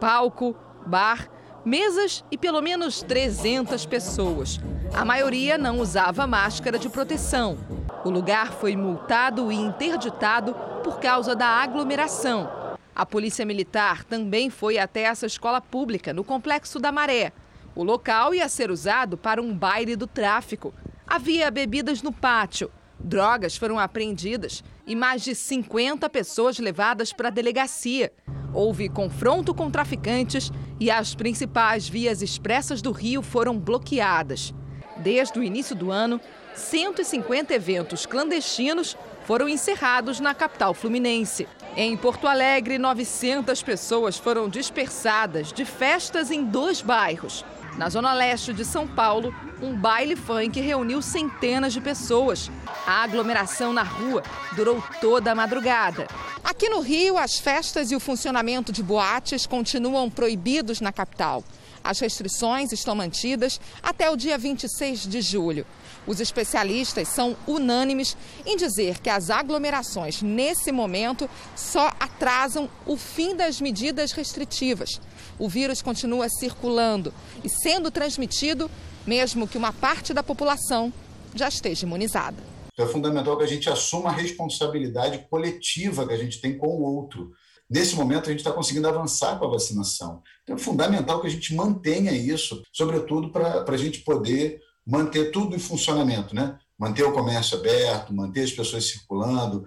Palco, bar mesas e pelo menos 300 pessoas. A maioria não usava máscara de proteção. O lugar foi multado e interditado por causa da aglomeração. A Polícia Militar também foi até essa escola pública, no Complexo da Maré. O local ia ser usado para um baile do tráfico. Havia bebidas no pátio, drogas foram apreendidas e mais de 50 pessoas levadas para a delegacia. Houve confronto com traficantes e as principais vias expressas do Rio foram bloqueadas. Desde o início do ano, 150 eventos clandestinos foram encerrados na capital fluminense. Em Porto Alegre, 900 pessoas foram dispersadas de festas em dois bairros. Na zona leste de São Paulo, um baile funk reuniu centenas de pessoas. A aglomeração na rua durou toda a madrugada. Aqui no Rio, as festas e o funcionamento de boates continuam proibidos na capital. As restrições estão mantidas até o dia 26 de julho. Os especialistas são unânimes em dizer que as aglomerações, nesse momento, só atrasam o fim das medidas restritivas. O vírus continua circulando e sendo transmitido, mesmo que uma parte da população já esteja imunizada. Então é fundamental que a gente assuma a responsabilidade coletiva que a gente tem com o outro. Nesse momento, a gente está conseguindo avançar com a vacinação. Então, é fundamental que a gente mantenha isso, sobretudo para a gente poder manter tudo em funcionamento, né? Manter o comércio aberto, manter as pessoas circulando.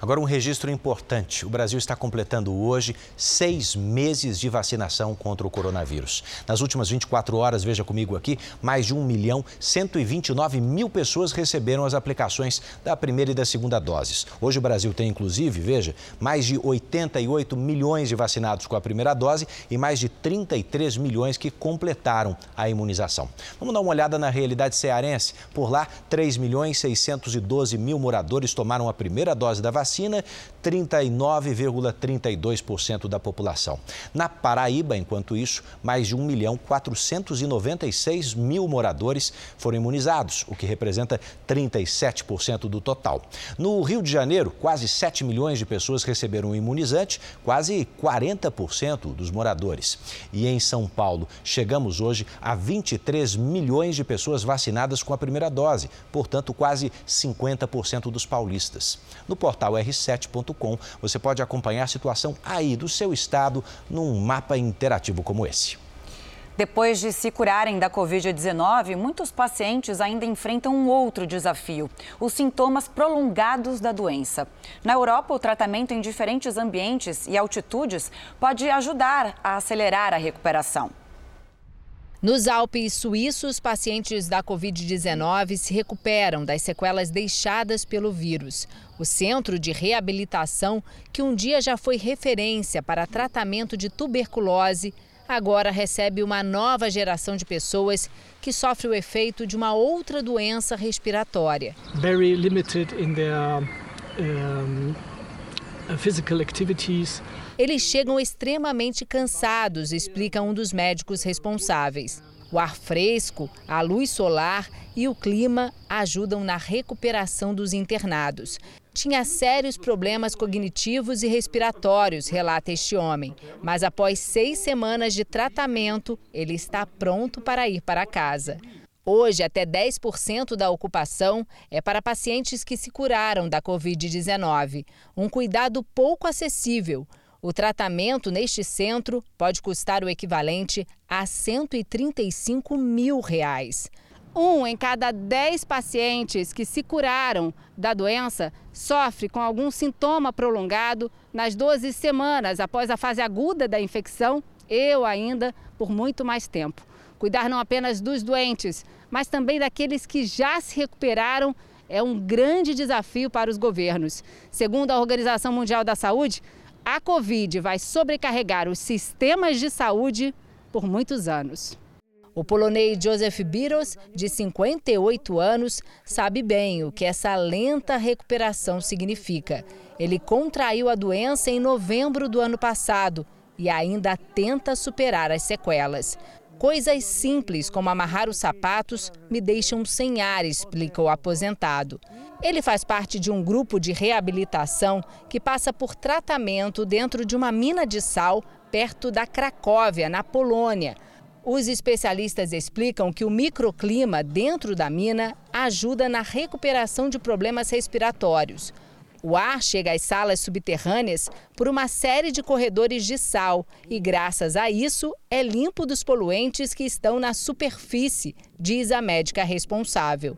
Agora, um registro importante: o Brasil está completando hoje seis meses de vacinação contra o coronavírus. Nas últimas 24 horas, veja comigo aqui, mais de 1 milhão 129 mil pessoas receberam as aplicações da primeira e da segunda doses. Hoje, o Brasil tem, inclusive, veja, mais de 88 milhões de vacinados com a primeira dose e mais de 33 milhões que completaram a imunização. Vamos dar uma olhada na realidade cearense. Por lá, 3 milhões 612 mil moradores tomaram a primeira dose da vacina vacina 39,32% da população. Na Paraíba, enquanto isso, mais de 1 milhão 496 mil moradores foram imunizados, o que representa 37% do total. No Rio de Janeiro, quase 7 milhões de pessoas receberam o imunizante, quase 40% dos moradores. E em São Paulo, chegamos hoje a 23 milhões de pessoas vacinadas com a primeira dose, portanto, quase 50% dos paulistas. No portal r7.com você pode acompanhar a situação aí do seu estado num mapa interativo como esse. Depois de se curarem da Covid-19, muitos pacientes ainda enfrentam um outro desafio: os sintomas prolongados da doença. Na Europa, o tratamento em diferentes ambientes e altitudes pode ajudar a acelerar a recuperação. Nos Alpes suíços, pacientes da Covid-19 se recuperam das sequelas deixadas pelo vírus. O centro de reabilitação, que um dia já foi referência para tratamento de tuberculose, agora recebe uma nova geração de pessoas que sofre o efeito de uma outra doença respiratória. Very limited in their um, physical activities. Eles chegam extremamente cansados, explica um dos médicos responsáveis. O ar fresco, a luz solar e o clima ajudam na recuperação dos internados. Tinha sérios problemas cognitivos e respiratórios, relata este homem. Mas após seis semanas de tratamento, ele está pronto para ir para casa. Hoje, até 10% da ocupação é para pacientes que se curaram da Covid-19. Um cuidado pouco acessível. O tratamento neste centro pode custar o equivalente a 135 mil reais. Um em cada dez pacientes que se curaram da doença sofre com algum sintoma prolongado nas 12 semanas após a fase aguda da infecção, eu ainda por muito mais tempo. Cuidar não apenas dos doentes, mas também daqueles que já se recuperaram é um grande desafio para os governos. Segundo a Organização Mundial da Saúde, a Covid vai sobrecarregar os sistemas de saúde por muitos anos. O polonês Joseph Biros, de 58 anos, sabe bem o que essa lenta recuperação significa. Ele contraiu a doença em novembro do ano passado e ainda tenta superar as sequelas. Coisas simples como amarrar os sapatos me deixam sem ar, explica o aposentado. Ele faz parte de um grupo de reabilitação que passa por tratamento dentro de uma mina de sal perto da Cracóvia, na Polônia. Os especialistas explicam que o microclima dentro da mina ajuda na recuperação de problemas respiratórios. O ar chega às salas subterrâneas por uma série de corredores de sal e, graças a isso, é limpo dos poluentes que estão na superfície, diz a médica responsável.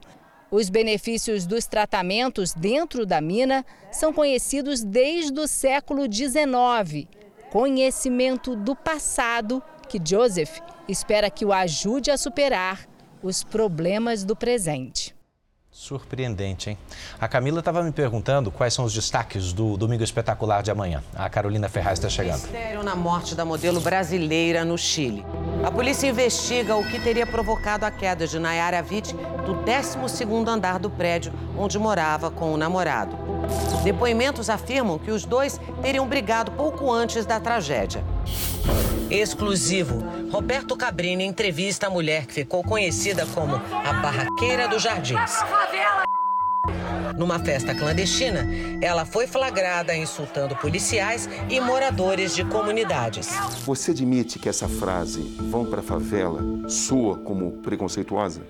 Os benefícios dos tratamentos dentro da mina são conhecidos desde o século XIX. Conhecimento do passado que Joseph espera que o ajude a superar os problemas do presente. Surpreendente, hein? A Camila estava me perguntando quais são os destaques do Domingo Espetacular de amanhã. A Carolina Ferraz está chegando. Mistério na morte da modelo brasileira no Chile. A polícia investiga o que teria provocado a queda de Nayara Witt do 12º andar do prédio onde morava com o namorado. Depoimentos afirmam que os dois teriam brigado pouco antes da tragédia. Exclusivo. Roberto Cabrini entrevista a mulher que ficou conhecida como a Barraqueira dos Jardins. Numa festa clandestina, ela foi flagrada insultando policiais e moradores de comunidades. Você admite que essa frase, vão para a favela, soa como preconceituosa?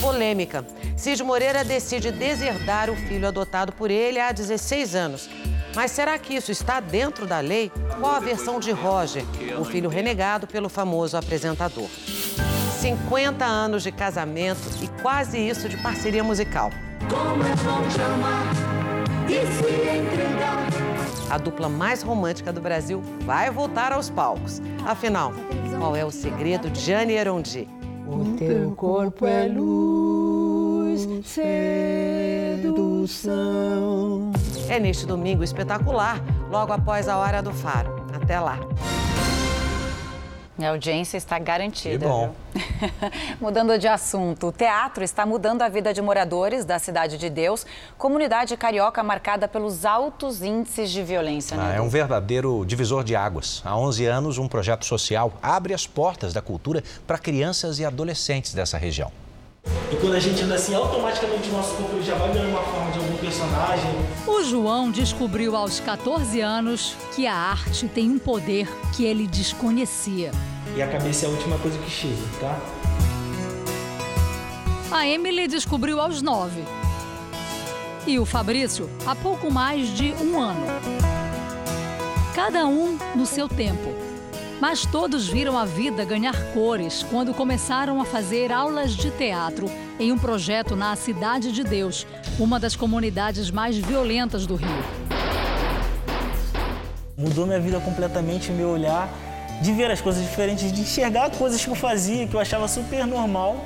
Polêmica. Cid Moreira decide deserdar o filho adotado por ele há 16 anos. Mas será que isso está dentro da lei? Qual a versão de Roger, o filho renegado pelo famoso apresentador? 50 anos de casamento e quase isso de parceria musical. A dupla mais romântica do Brasil vai voltar aos palcos. Afinal, qual é o segredo de Jane Erondi? O teu corpo é luz, sedução. É neste domingo espetacular, logo após a hora do faro. Até lá. A audiência está garantida. Que bom. Mudando de assunto, o teatro está mudando a vida de moradores da Cidade de Deus, comunidade carioca marcada pelos altos índices de violência. Né? Ah, é um verdadeiro divisor de águas. Há 11 anos, um projeto social abre as portas da cultura para crianças e adolescentes dessa região. E quando a gente anda assim, automaticamente o nosso corpo já vai ganhando uma forma de algum personagem. O João descobriu aos 14 anos que a arte tem um poder que ele desconhecia. E a cabeça é a última coisa que chega, tá? A Emily descobriu aos 9. E o Fabrício há pouco mais de um ano. Cada um no seu tempo. Mas todos viram a vida ganhar cores quando começaram a fazer aulas de teatro em um projeto na Cidade de Deus, uma das comunidades mais violentas do Rio. Mudou minha vida completamente, meu olhar de ver as coisas diferentes, de enxergar coisas que eu fazia, que eu achava super normal.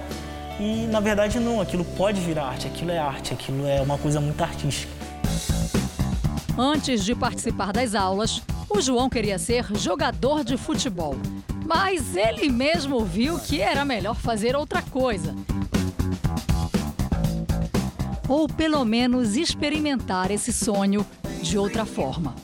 E na verdade não, aquilo pode virar arte, aquilo é arte, aquilo é uma coisa muito artística. Antes de participar das aulas, o João queria ser jogador de futebol, mas ele mesmo viu que era melhor fazer outra coisa. Ou pelo menos experimentar esse sonho de outra forma.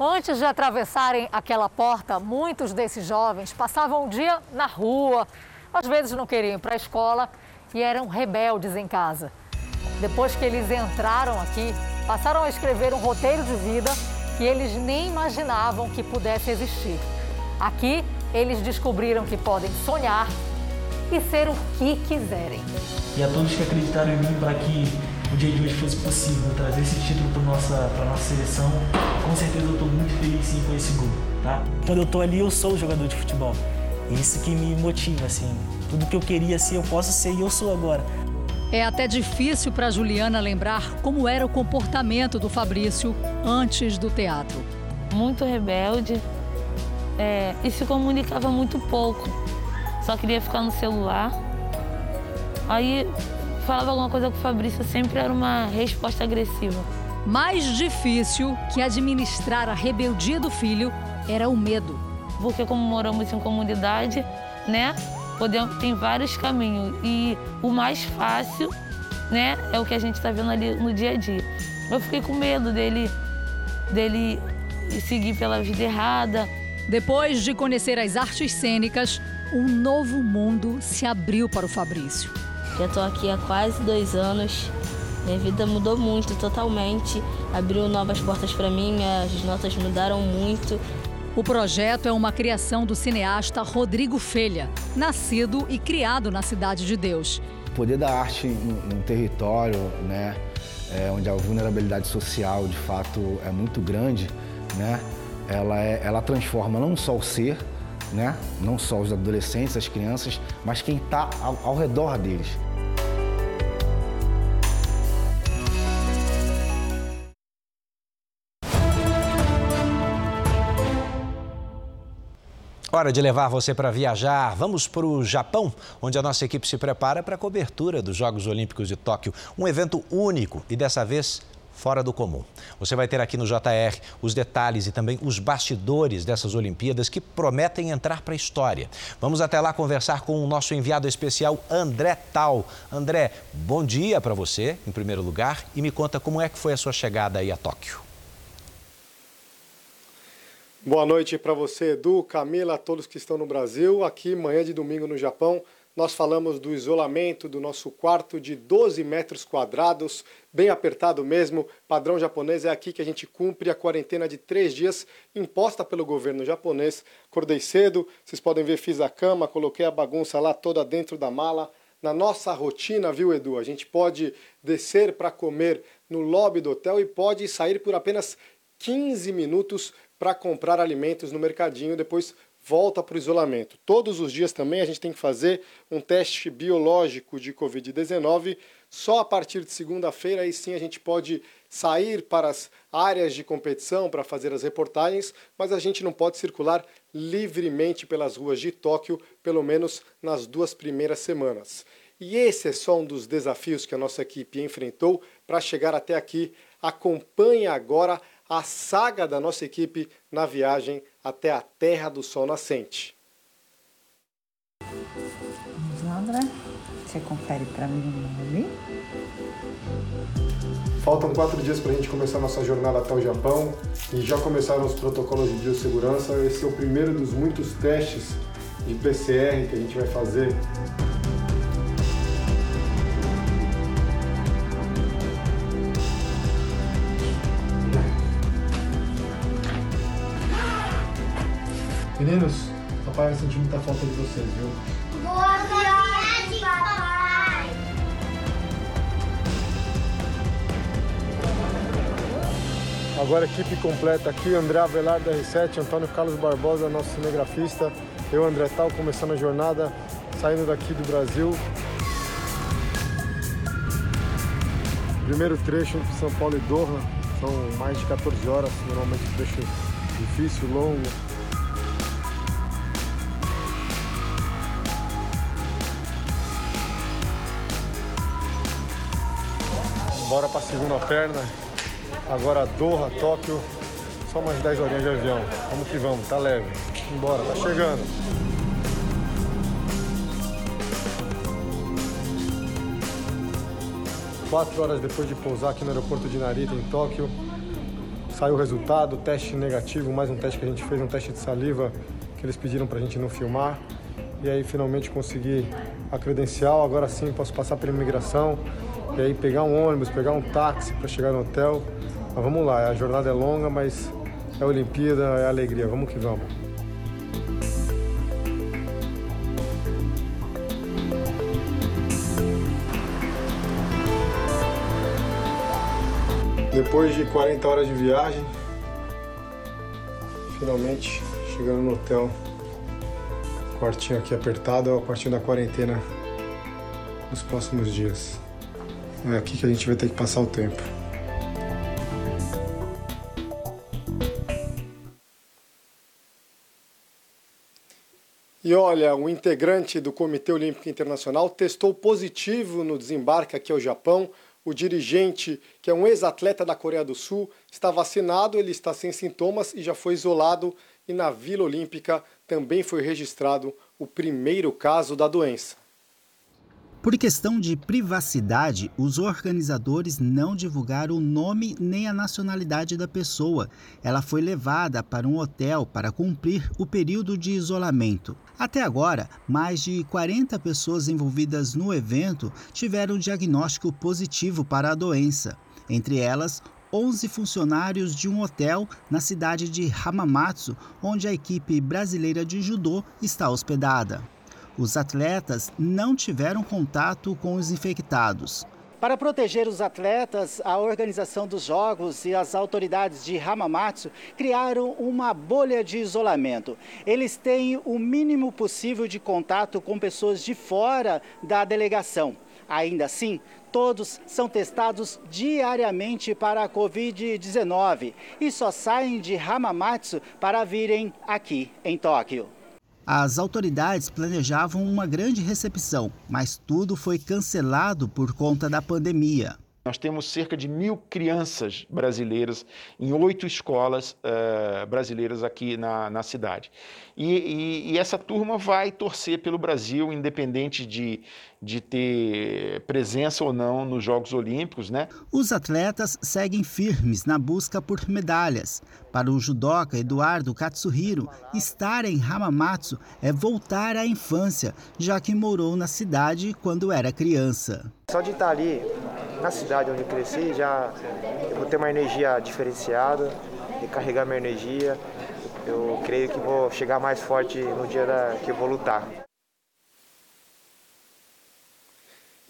Antes de atravessarem aquela porta, muitos desses jovens passavam o dia na rua, às vezes não queriam ir para a escola e eram rebeldes em casa. Depois que eles entraram aqui, passaram a escrever um roteiro de vida que eles nem imaginavam que pudesse existir. Aqui, eles descobriram que podem sonhar e ser o que quiserem. E a todos que acreditaram em mim para que o dia de hoje fosse possível trazer esse título para nossa para nossa seleção, com certeza eu estou muito feliz sim com esse gol, tá? Quando eu estou ali, eu sou jogador de futebol. Isso que me motiva assim. Tudo que eu queria ser, eu posso ser e eu sou agora. É até difícil para Juliana lembrar como era o comportamento do Fabrício antes do teatro. Muito rebelde é, e se comunicava muito pouco. Só queria ficar no celular. Aí falava alguma coisa com o Fabrício, sempre era uma resposta agressiva. Mais difícil que administrar a rebeldia do filho era o medo. porque como moramos em comunidade, né, podemos, tem vários caminhos e o mais fácil, né, é o que a gente está vendo ali no dia a dia. Eu fiquei com medo dele, dele seguir pela vida errada. Depois de conhecer as artes cênicas, um novo mundo se abriu para o Fabrício. Já estou aqui há quase dois anos. Minha vida mudou muito, totalmente. Abriu novas portas para mim, as notas mudaram muito. O projeto é uma criação do cineasta Rodrigo Felha, nascido e criado na Cidade de Deus. O poder da arte num território, né, é, onde a vulnerabilidade social de fato é muito grande, né, ela, é, ela transforma não só o ser, né, não só os adolescentes, as crianças, mas quem está ao, ao redor deles. Hora de levar você para viajar. Vamos para o Japão, onde a nossa equipe se prepara para a cobertura dos Jogos Olímpicos de Tóquio. Um evento único e dessa vez fora do comum. Você vai ter aqui no JR os detalhes e também os bastidores dessas Olimpíadas que prometem entrar para a história. Vamos até lá conversar com o nosso enviado especial André Tal. André, bom dia para você, em primeiro lugar, e me conta como é que foi a sua chegada aí a Tóquio. Boa noite para você, Edu, Camila, todos que estão no Brasil. Aqui, manhã de domingo no Japão, nós falamos do isolamento do nosso quarto de 12 metros quadrados, bem apertado mesmo. Padrão japonês é aqui que a gente cumpre a quarentena de três dias imposta pelo governo japonês. Acordei cedo, vocês podem ver, fiz a cama, coloquei a bagunça lá toda dentro da mala. Na nossa rotina, viu, Edu? A gente pode descer para comer no lobby do hotel e pode sair por apenas 15 minutos para comprar alimentos no mercadinho, depois volta para o isolamento. Todos os dias também a gente tem que fazer um teste biológico de Covid-19. Só a partir de segunda-feira aí sim a gente pode sair para as áreas de competição para fazer as reportagens, mas a gente não pode circular livremente pelas ruas de Tóquio, pelo menos nas duas primeiras semanas. E esse é só um dos desafios que a nossa equipe enfrentou para chegar até aqui. Acompanhe agora a saga da nossa equipe na viagem até a Terra do Sol Nascente. Vamos lá, André. Você confere para mim o nome. Faltam quatro dias para a gente começar nossa jornada até o Japão e já começaram os protocolos de biossegurança. Esse é o primeiro dos muitos testes de PCR que a gente vai fazer Meninos, papai vai sentir muita falta de vocês, viu? Boa viagem, papai! Agora equipe completa aqui, André Avelar da R7, Antônio Carlos Barbosa, nosso cinegrafista, eu, André Tal, começando a jornada, saindo daqui do Brasil. Primeiro trecho entre São Paulo e Doha, são mais de 14 horas, normalmente trecho difícil, longo, Bora para a segunda perna. Agora Doha, Tóquio. Só mais 10 horinhas de avião. Vamos que vamos, tá leve. Embora, tá chegando. Quatro horas depois de pousar aqui no aeroporto de Narita, em Tóquio, saiu o resultado, teste negativo, mais um teste que a gente fez, um teste de saliva que eles pediram pra gente não filmar. E aí finalmente consegui a credencial, agora sim posso passar pela imigração e aí pegar um ônibus, pegar um táxi para chegar no hotel. Mas vamos lá, a jornada é longa, mas é a Olimpíada, é a alegria. Vamos que vamos. Depois de 40 horas de viagem, finalmente chegando no hotel. Quartinho aqui apertado, é o quartinho da quarentena nos próximos dias. É aqui que a gente vai ter que passar o tempo. E olha, o integrante do Comitê Olímpico Internacional testou positivo no desembarque aqui ao Japão. O dirigente, que é um ex-atleta da Coreia do Sul, está vacinado, ele está sem sintomas e já foi isolado e na Vila Olímpica também foi registrado o primeiro caso da doença. Por questão de privacidade, os organizadores não divulgaram o nome nem a nacionalidade da pessoa. Ela foi levada para um hotel para cumprir o período de isolamento. Até agora, mais de 40 pessoas envolvidas no evento tiveram diagnóstico positivo para a doença. Entre elas, 11 funcionários de um hotel na cidade de Hamamatsu, onde a equipe brasileira de judô está hospedada. Os atletas não tiveram contato com os infectados. Para proteger os atletas, a organização dos Jogos e as autoridades de Hamamatsu criaram uma bolha de isolamento. Eles têm o mínimo possível de contato com pessoas de fora da delegação. Ainda assim, todos são testados diariamente para a Covid-19 e só saem de Hamamatsu para virem aqui em Tóquio. As autoridades planejavam uma grande recepção, mas tudo foi cancelado por conta da pandemia. Nós temos cerca de mil crianças brasileiras em oito escolas uh, brasileiras aqui na, na cidade. E, e, e, essa turma vai torcer pelo Brasil, independente de, de ter presença ou não nos Jogos Olímpicos, né? Os atletas seguem firmes na busca por medalhas. Para o judoca Eduardo Katsuhiro, estar em Hamamatsu é voltar à infância, já que morou na cidade quando era criança. Só de estar ali, na cidade onde eu cresci, já eu vou ter uma energia diferenciada, recarregar minha energia. Eu creio que vou chegar mais forte no dia da, que eu vou lutar.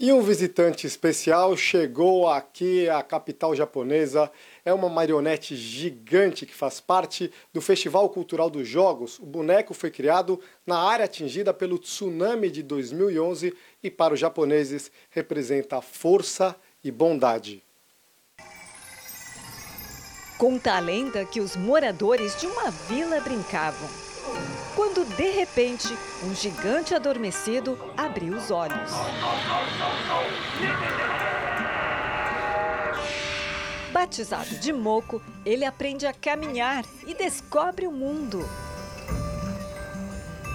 E um visitante especial chegou aqui à capital japonesa. É uma marionete gigante que faz parte do Festival Cultural dos Jogos. O boneco foi criado na área atingida pelo tsunami de 2011 e, para os japoneses, representa força e bondade. Conta a lenda que os moradores de uma vila brincavam. Quando de repente um gigante adormecido abriu os olhos. Batizado de Moco, ele aprende a caminhar e descobre o mundo.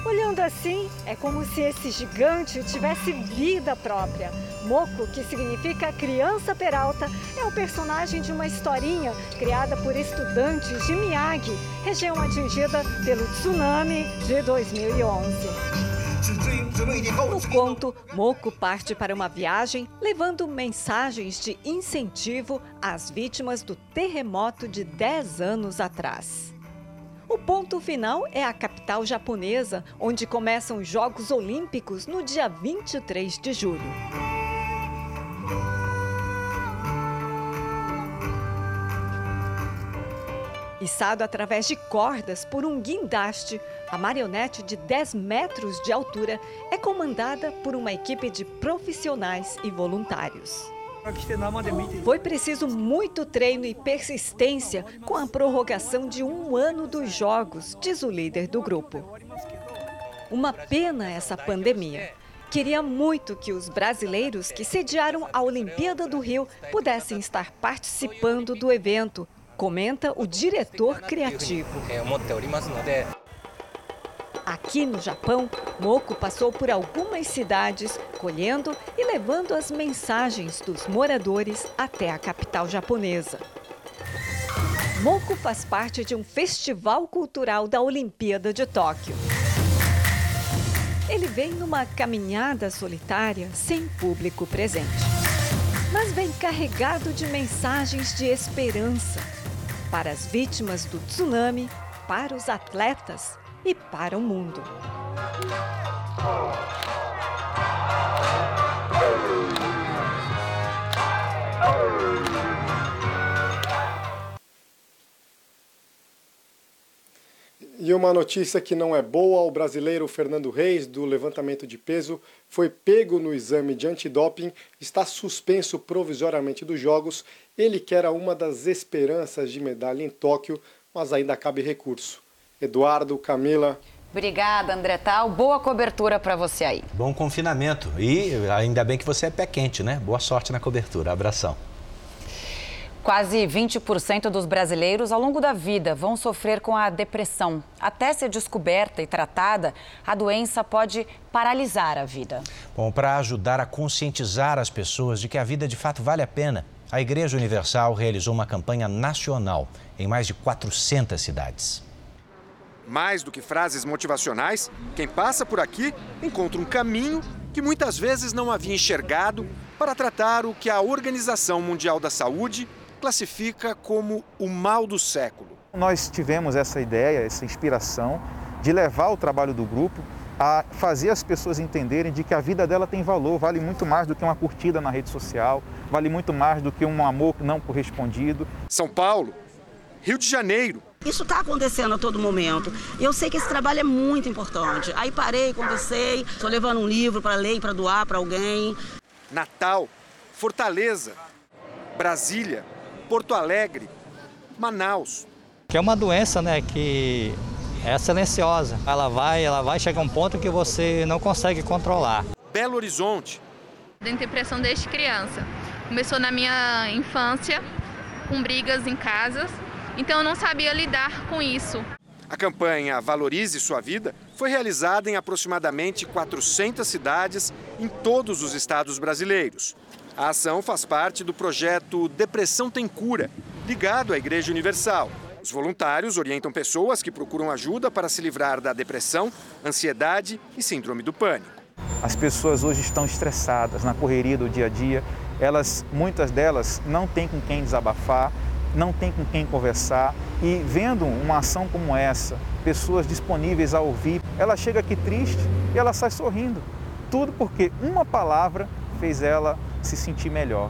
Olhando assim, é como se esse gigante tivesse vida própria. Moco, que significa criança peralta, é o personagem de uma historinha criada por estudantes de Miyagi, região atingida pelo tsunami de 2011. No conto, Moco parte para uma viagem levando mensagens de incentivo às vítimas do terremoto de 10 anos atrás. O ponto final é a capital japonesa, onde começam os Jogos Olímpicos no dia 23 de julho. Içado através de cordas por um guindaste, a marionete de 10 metros de altura é comandada por uma equipe de profissionais e voluntários. Foi preciso muito treino e persistência com a prorrogação de um ano dos Jogos, diz o líder do grupo. Uma pena essa pandemia. Queria muito que os brasileiros que sediaram a Olimpíada do Rio pudessem estar participando do evento, comenta o diretor criativo. Aqui no Japão, Moko passou por algumas cidades, colhendo e levando as mensagens dos moradores até a capital japonesa. Moko faz parte de um festival cultural da Olimpíada de Tóquio. Ele vem numa caminhada solitária sem público presente. Mas vem carregado de mensagens de esperança para as vítimas do tsunami, para os atletas e para o mundo. E uma notícia que não é boa: o brasileiro Fernando Reis, do levantamento de peso, foi pego no exame de antidoping, está suspenso provisoriamente dos Jogos. Ele que era uma das esperanças de medalha em Tóquio, mas ainda cabe recurso. Eduardo, Camila. Obrigada, André Tal. Boa cobertura para você aí. Bom confinamento. E ainda bem que você é pé quente, né? Boa sorte na cobertura. Abração. Quase 20% dos brasileiros ao longo da vida vão sofrer com a depressão. Até ser descoberta e tratada, a doença pode paralisar a vida. Bom, para ajudar a conscientizar as pessoas de que a vida de fato vale a pena, a Igreja Universal realizou uma campanha nacional em mais de 400 cidades. Mais do que frases motivacionais, quem passa por aqui encontra um caminho que muitas vezes não havia enxergado para tratar o que a Organização Mundial da Saúde classifica como o mal do século. Nós tivemos essa ideia, essa inspiração de levar o trabalho do grupo a fazer as pessoas entenderem de que a vida dela tem valor, vale muito mais do que uma curtida na rede social, vale muito mais do que um amor não correspondido. São Paulo, Rio de Janeiro, isso está acontecendo a todo momento. Eu sei que esse trabalho é muito importante. Aí parei, conversei, estou levando um livro para ler e para doar para alguém. Natal, Fortaleza, Brasília, Porto Alegre, Manaus. Que é uma doença, né, que é silenciosa. Ela vai, ela vai chegar a um ponto que você não consegue controlar. Belo Horizonte. Tenho depressão desde criança. Começou na minha infância, com brigas em casas então eu não sabia lidar com isso. A campanha Valorize Sua Vida foi realizada em aproximadamente 400 cidades em todos os estados brasileiros. A ação faz parte do projeto Depressão Tem Cura, ligado à Igreja Universal. Os voluntários orientam pessoas que procuram ajuda para se livrar da depressão, ansiedade e síndrome do pânico. As pessoas hoje estão estressadas na correria do dia a dia. Elas, muitas delas, não têm com quem desabafar, não tem com quem conversar e vendo uma ação como essa, pessoas disponíveis a ouvir, ela chega aqui triste e ela sai sorrindo. Tudo porque uma palavra fez ela se sentir melhor.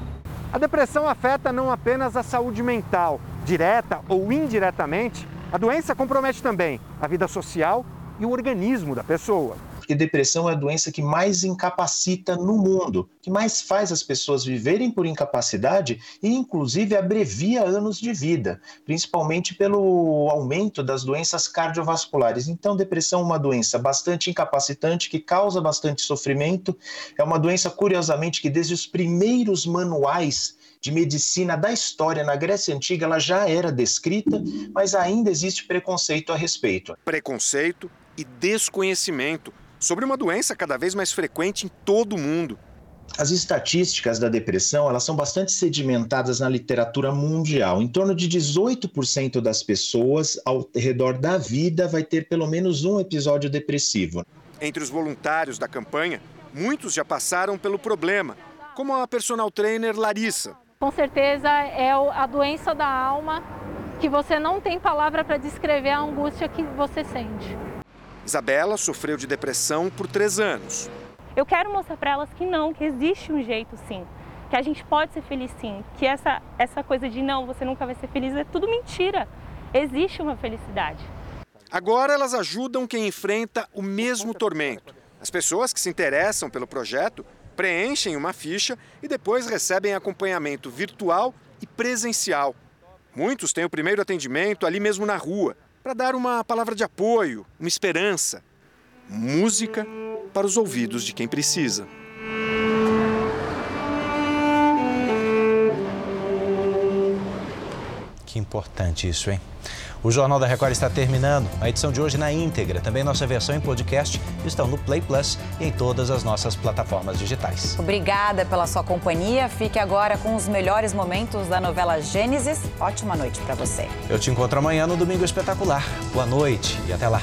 A depressão afeta não apenas a saúde mental, direta ou indiretamente, a doença compromete também a vida social e o organismo da pessoa porque depressão é a doença que mais incapacita no mundo, que mais faz as pessoas viverem por incapacidade e, inclusive, abrevia anos de vida, principalmente pelo aumento das doenças cardiovasculares. Então, depressão é uma doença bastante incapacitante, que causa bastante sofrimento, é uma doença, curiosamente, que desde os primeiros manuais de medicina da história na Grécia Antiga, ela já era descrita, mas ainda existe preconceito a respeito. Preconceito e desconhecimento sobre uma doença cada vez mais frequente em todo o mundo. As estatísticas da depressão elas são bastante sedimentadas na literatura mundial. Em torno de 18% das pessoas ao redor da vida vai ter pelo menos um episódio depressivo. Entre os voluntários da campanha, muitos já passaram pelo problema, como a personal trainer Larissa. Com certeza é a doença da alma que você não tem palavra para descrever a angústia que você sente. Isabela sofreu de depressão por três anos. Eu quero mostrar para elas que não, que existe um jeito sim, que a gente pode ser feliz sim, que essa, essa coisa de não, você nunca vai ser feliz é tudo mentira. Existe uma felicidade. Agora elas ajudam quem enfrenta o mesmo tormento. As pessoas que se interessam pelo projeto preenchem uma ficha e depois recebem acompanhamento virtual e presencial. Muitos têm o primeiro atendimento ali mesmo na rua para dar uma palavra de apoio, uma esperança. Música para os ouvidos de quem precisa. Que importante isso, hein? O Jornal da Record está terminando. A edição de hoje na íntegra, também nossa versão em podcast, estão no Play Plus e em todas as nossas plataformas digitais. Obrigada pela sua companhia. Fique agora com os melhores momentos da novela Gênesis. Ótima noite para você. Eu te encontro amanhã no Domingo Espetacular. Boa noite e até lá.